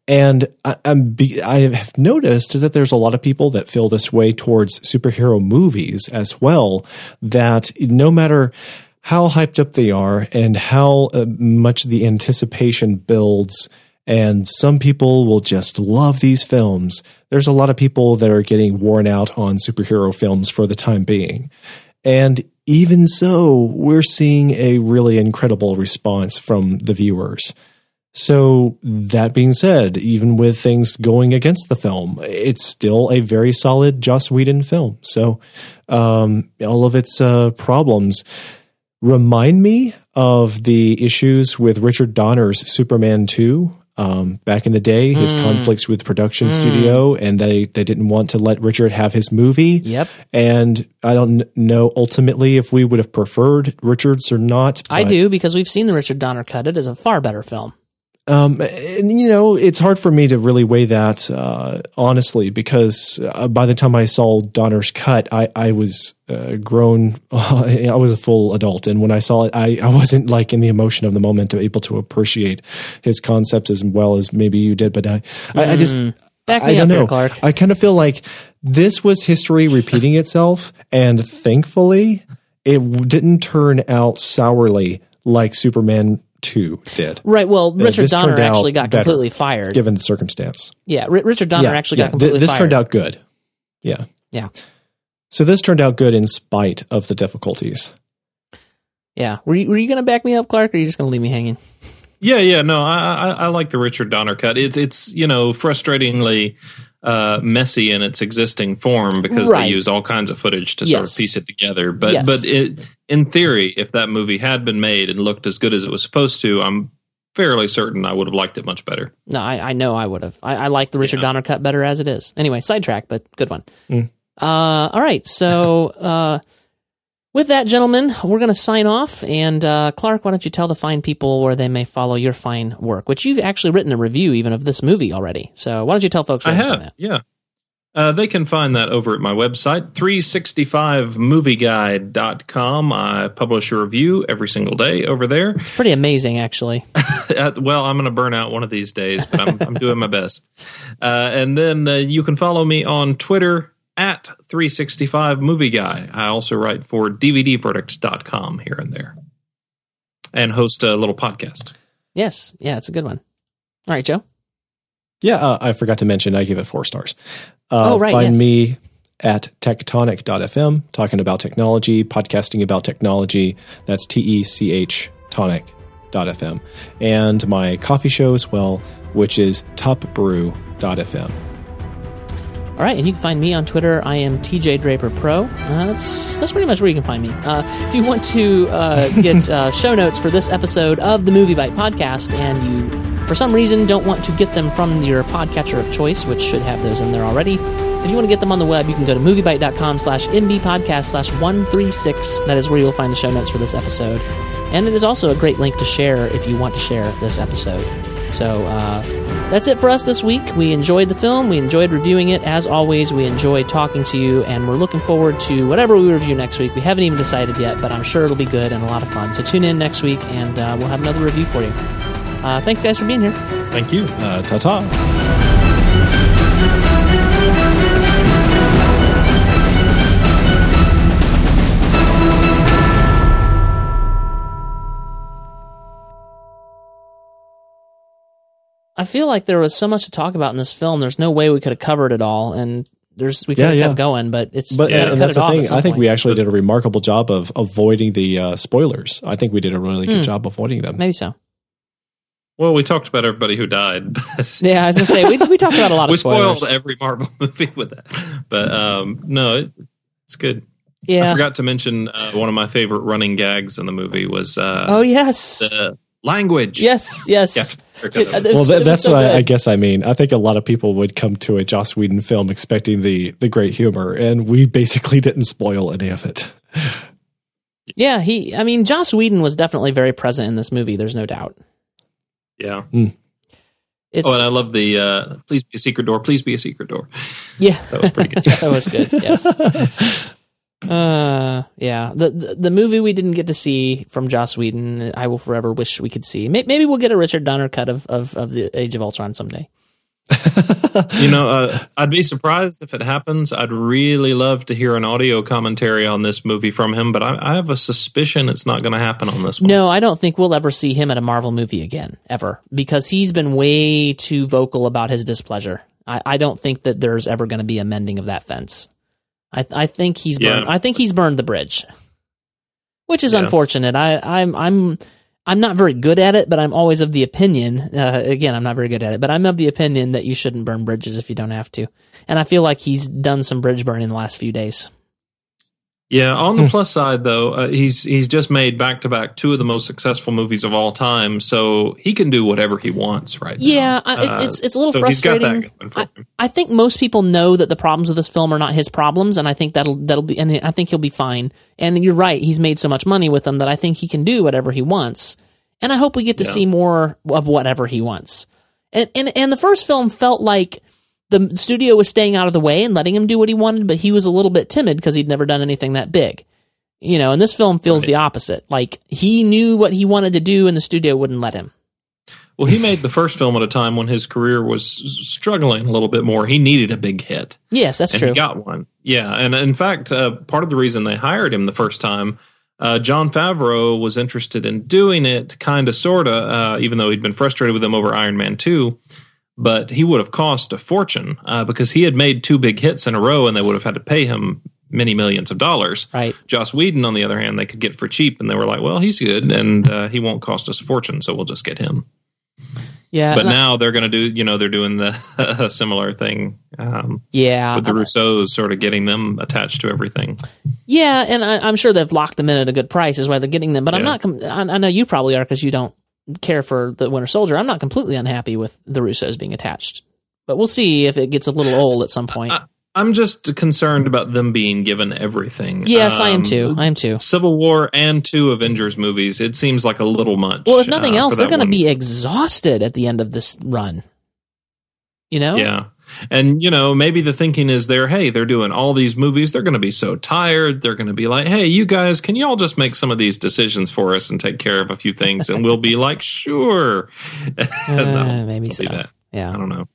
And I, I'm I have noticed that there's a lot of people that feel this way towards superhero movies as well. That no matter how hyped up they are and how uh, much the anticipation builds. And some people will just love these films. There's a lot of people that are getting worn out on superhero films for the time being. And even so, we're seeing a really incredible response from the viewers. So, that being said, even with things going against the film, it's still a very solid Joss Whedon film. So, um, all of its uh, problems remind me of the issues with Richard Donner's Superman 2. Um, back in the day, his Mm. conflicts with production Mm. studio, and they, they didn't want to let Richard have his movie. Yep. And I don't know ultimately if we would have preferred Richards or not. I do because we've seen the Richard Donner cut. It is a far better film. Um, and you know, it's hard for me to really weigh that uh, honestly because uh, by the time I saw Donner's cut, I I was uh, grown. I was a full adult, and when I saw it, I I wasn't like in the emotion of the moment, to able to appreciate his concepts as well as maybe you did. But I I, I just Mm. Back I me don't know. here, Clark. I kind of feel like this was history repeating itself, and thankfully, it w- didn't turn out sourly like Superman. Two did Right. Well, Uh, Richard Donner actually got better, completely fired. given the circumstance. yeah, R- Richard Donner Yeah, actually yeah. got completely Th- this fired. turned out good. Yeah. Yeah. So this turned out good in spite of the difficulties. Yeah. Were you, were you going to back me up, Clark, or are you just going to leave me hanging? Yeah, yeah, no, I, I, I like the Richard Donner cut. It's it's you know frustratingly uh, messy in its existing form because Right. they use all kinds of footage to sort of piece it together. But Yes. but it, in theory, if that movie had been made and looked as good as it was supposed to, I'm fairly certain I would have liked it much better. No, I, I know I would have. I, I like the Richard Yeah. Donner cut better as it is. Anyway, sidetrack, but good one. Mm. Uh, all right. So, uh, with that, gentlemen, we're going to sign off. And uh, Clark, why don't you tell the fine people where they may follow your fine work, which you've actually written a review even of this movie already. So, why don't you tell folks where I have, that? yeah. Uh, they can find that over at my website, 365movieguide.com. I publish a review every single day over there. It's pretty amazing, actually. Well, I'm going to burn out one of these days, but I'm, I'm doing my best. Uh, and then uh, you can follow me on Twitter at 365 Movie Guy. I also write for DVDverdict.com here and there and host a little podcast. yes. Yeah, it's a good one. All right, Joe. Yeah, uh, I forgot to mention I give it four stars. Uh, Oh, right, Find yes. me at techtonic.fm, talking about technology, podcasting about technology. That's T E C H tonic.fm. And my coffee show as well, which is topbrew.fm. All right, and you can find me on Twitter. I am TJ Draper Pro. Uh, that's that's pretty much where you can find me. Uh, if you want to uh, get uh, show notes for this episode of the MovieByte podcast, and you for some reason don't want to get them from your podcatcher of choice, which should have those in there already. If you want to get them on the web, you can go to moviebyte.com slash mbpodcast slash 136. That is where you'll find the show notes for this episode. And it is also a great link to share if you want to share this episode. So uh, that's it for us this week. We enjoyed the film. We enjoyed reviewing it. As always, we enjoyed talking to you, and we're looking forward to whatever we review next week. We haven't even decided yet, but I'm sure it'll be good and a lot of fun. So tune in next week, and uh, we'll have another review for you. Uh, thanks, guys, for being here. Thank you. Uh, ta ta. I feel like there was so much to talk about in this film. There's no way we could have covered it all, and there's we could Yeah, have yeah. kept going, but it's But you gotta and that's it the thing. I think point. we actually did a remarkable job of avoiding the uh, spoilers. I think we did a really good job avoiding them. maybe so. Well, we talked about everybody who died. But Yeah, I was gonna say we we talked about a lot of spoilers. we spoilers. spoiled every Marvel movie with that. But um, no, it, it's good. Yeah, I forgot to mention uh, one of my favorite running gags in the movie was uh, Oh yes. the language. yes. Yes. Yeah, It- it Well, was- that, that's so what I, I guess I mean. I think a lot of people would come to a Joss Whedon film expecting the the great humor, and we basically didn't spoil any of it. Yeah, he. I mean, Joss Whedon was definitely very present in this movie. There's no doubt. yeah. It's Oh, and I love the uh, "Please be a secret door." Please be a secret door. yeah, That was pretty good. that was good. Yes. Uh, yeah. The, the the movie we didn't get to see from Joss Whedon, I will forever wish we could see. May- Maybe we'll get a Richard Donner cut of of, of the Age of Ultron someday. you know, uh, I'd be surprised if it happens. I'd really love to hear an audio commentary on this movie from him, but I, I have a suspicion it's not going to happen on this one. No, I don't think we'll ever see him at a Marvel movie again, ever, because he's been way too vocal about his displeasure. I, I don't think that there's ever going to be a mending of that fence. I, I think he's burned. Yeah. I think he's burned the bridge, which is Yeah. unfortunate. I, I'm, I'm, I'm not very good at it, but I'm always of the opinion. Uh, again, I'm not very good at it, but I'm of the opinion that you shouldn't burn bridges if you don't have to. And I feel like he's done some bridge burning the last few days. Yeah. On the plus side, though, uh, he's he's just made back to back two of the most successful movies of all time, so he can do whatever he wants right Yeah, now. I- it's- it's- it's a little so he's got that frustrating. him. I think most people know that the problems with this film are not his problems, and I think that'll that'll be, and I think he'll be fine. And you're right; he's made so much money with them that I think he can do whatever he wants. And I hope we get to Yeah. see more of whatever he wants. And and and the first film felt like the studio was staying out of the way and letting him do what he wanted, but he was a little bit timid because he'd never done anything that big. You know, and this film feels Right. the opposite. Like he knew what he wanted to do, and the studio wouldn't let him. Well, he made the first film at a time when his career was struggling a little bit more. He needed a big hit. Yes, that's and true. he got one. Yeah, and in fact, uh, part of the reason they hired him the first time, uh, Jon Favreau was interested in doing it, kind of, sorta, uh, even though he'd been frustrated with him over Iron Man two. But he would have cost a fortune uh, because he had made two big hits in a row, and they would have had to pay him many millions of dollars. Right. Joss Whedon, on the other hand, they could get for cheap, and they were like, "Well, he's good, and uh, he won't cost us a fortune, so we'll just get him." Yeah, but I- now they're going to do, you know, they're doing the a similar thing um, yeah, with the Russos, sort of getting them attached to everything. Yeah, and I, I'm sure they've locked them in at a good price, is why they're getting them. But I'm not. Com- I, I know you probably are because you don't care for the Winter Soldier. I'm not completely unhappy with the Russos being attached, but we'll see if it gets a little old at some point. I, I'm just concerned about them being given everything. yes, I am Um, too. I am too. Civil War and two Avengers movies. It seems like a little much. Well, if nothing uh, else, they're going to be exhausted at the end of this run. You know? Yeah. And you know, maybe the thinking is there, hey, they're doing all these movies, they're going to be so tired, they're going to be like, "Hey, you guys, can you all just make some of these decisions for us and take care of a few things?" And we'll be like, "Sure." Uh, maybe it'll so. that. I don't know.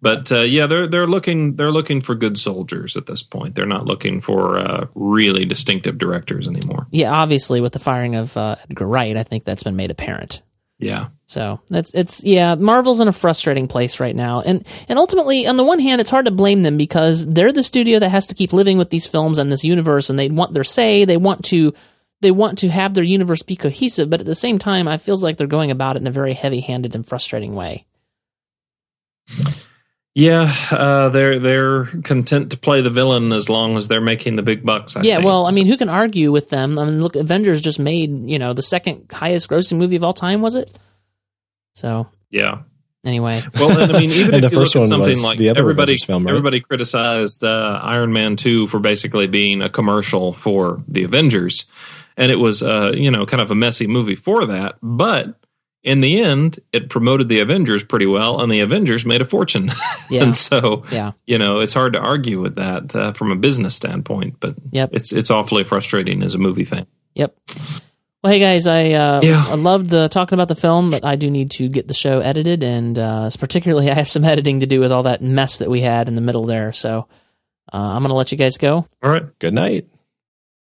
But uh, yeah, they're they're looking they're looking for good soldiers at this point. They're not looking for uh, really distinctive directors anymore. Yeah. Obviously, with the firing of uh, Edgar Wright, I think that's been made apparent. Yeah. So that's it's yeah, Marvel's in a frustrating place right now. And and ultimately on the one hand it's hard to blame them because they're the studio that has to keep living with these films and this universe and they want their say, they want to they want to have their universe be cohesive, but at the same time I feels like they're going about it in a very heavy-handed and frustrating way. Yeah, uh, they're they're content to play the villain as long as they're making the big bucks. I yeah, think. well, I mean, who can argue with them? I mean, look, Avengers just made, you know, the second highest grossing movie of all time, was it? So, yeah. anyway. Well, and I mean, even And if the you first look one at something was like the other everybody, film, right? everybody criticized uh, Iron Man two for basically being a commercial for the Avengers, and it was uh, you know kind of a messy movie for that. But in the end, it promoted the Avengers pretty well, and the Avengers made a fortune. Yeah. and so, Yeah. you know, it's hard to argue with that uh, from a business standpoint. But Yep. it's it's awfully frustrating as a movie fan. Yep. Well, hey guys, I uh, Yeah. I loved the talking about the film, but I do need to get the show edited, and uh, particularly I have some editing to do with all that mess that we had in the middle there. So uh, I'm going to let you guys go. All right. Good night.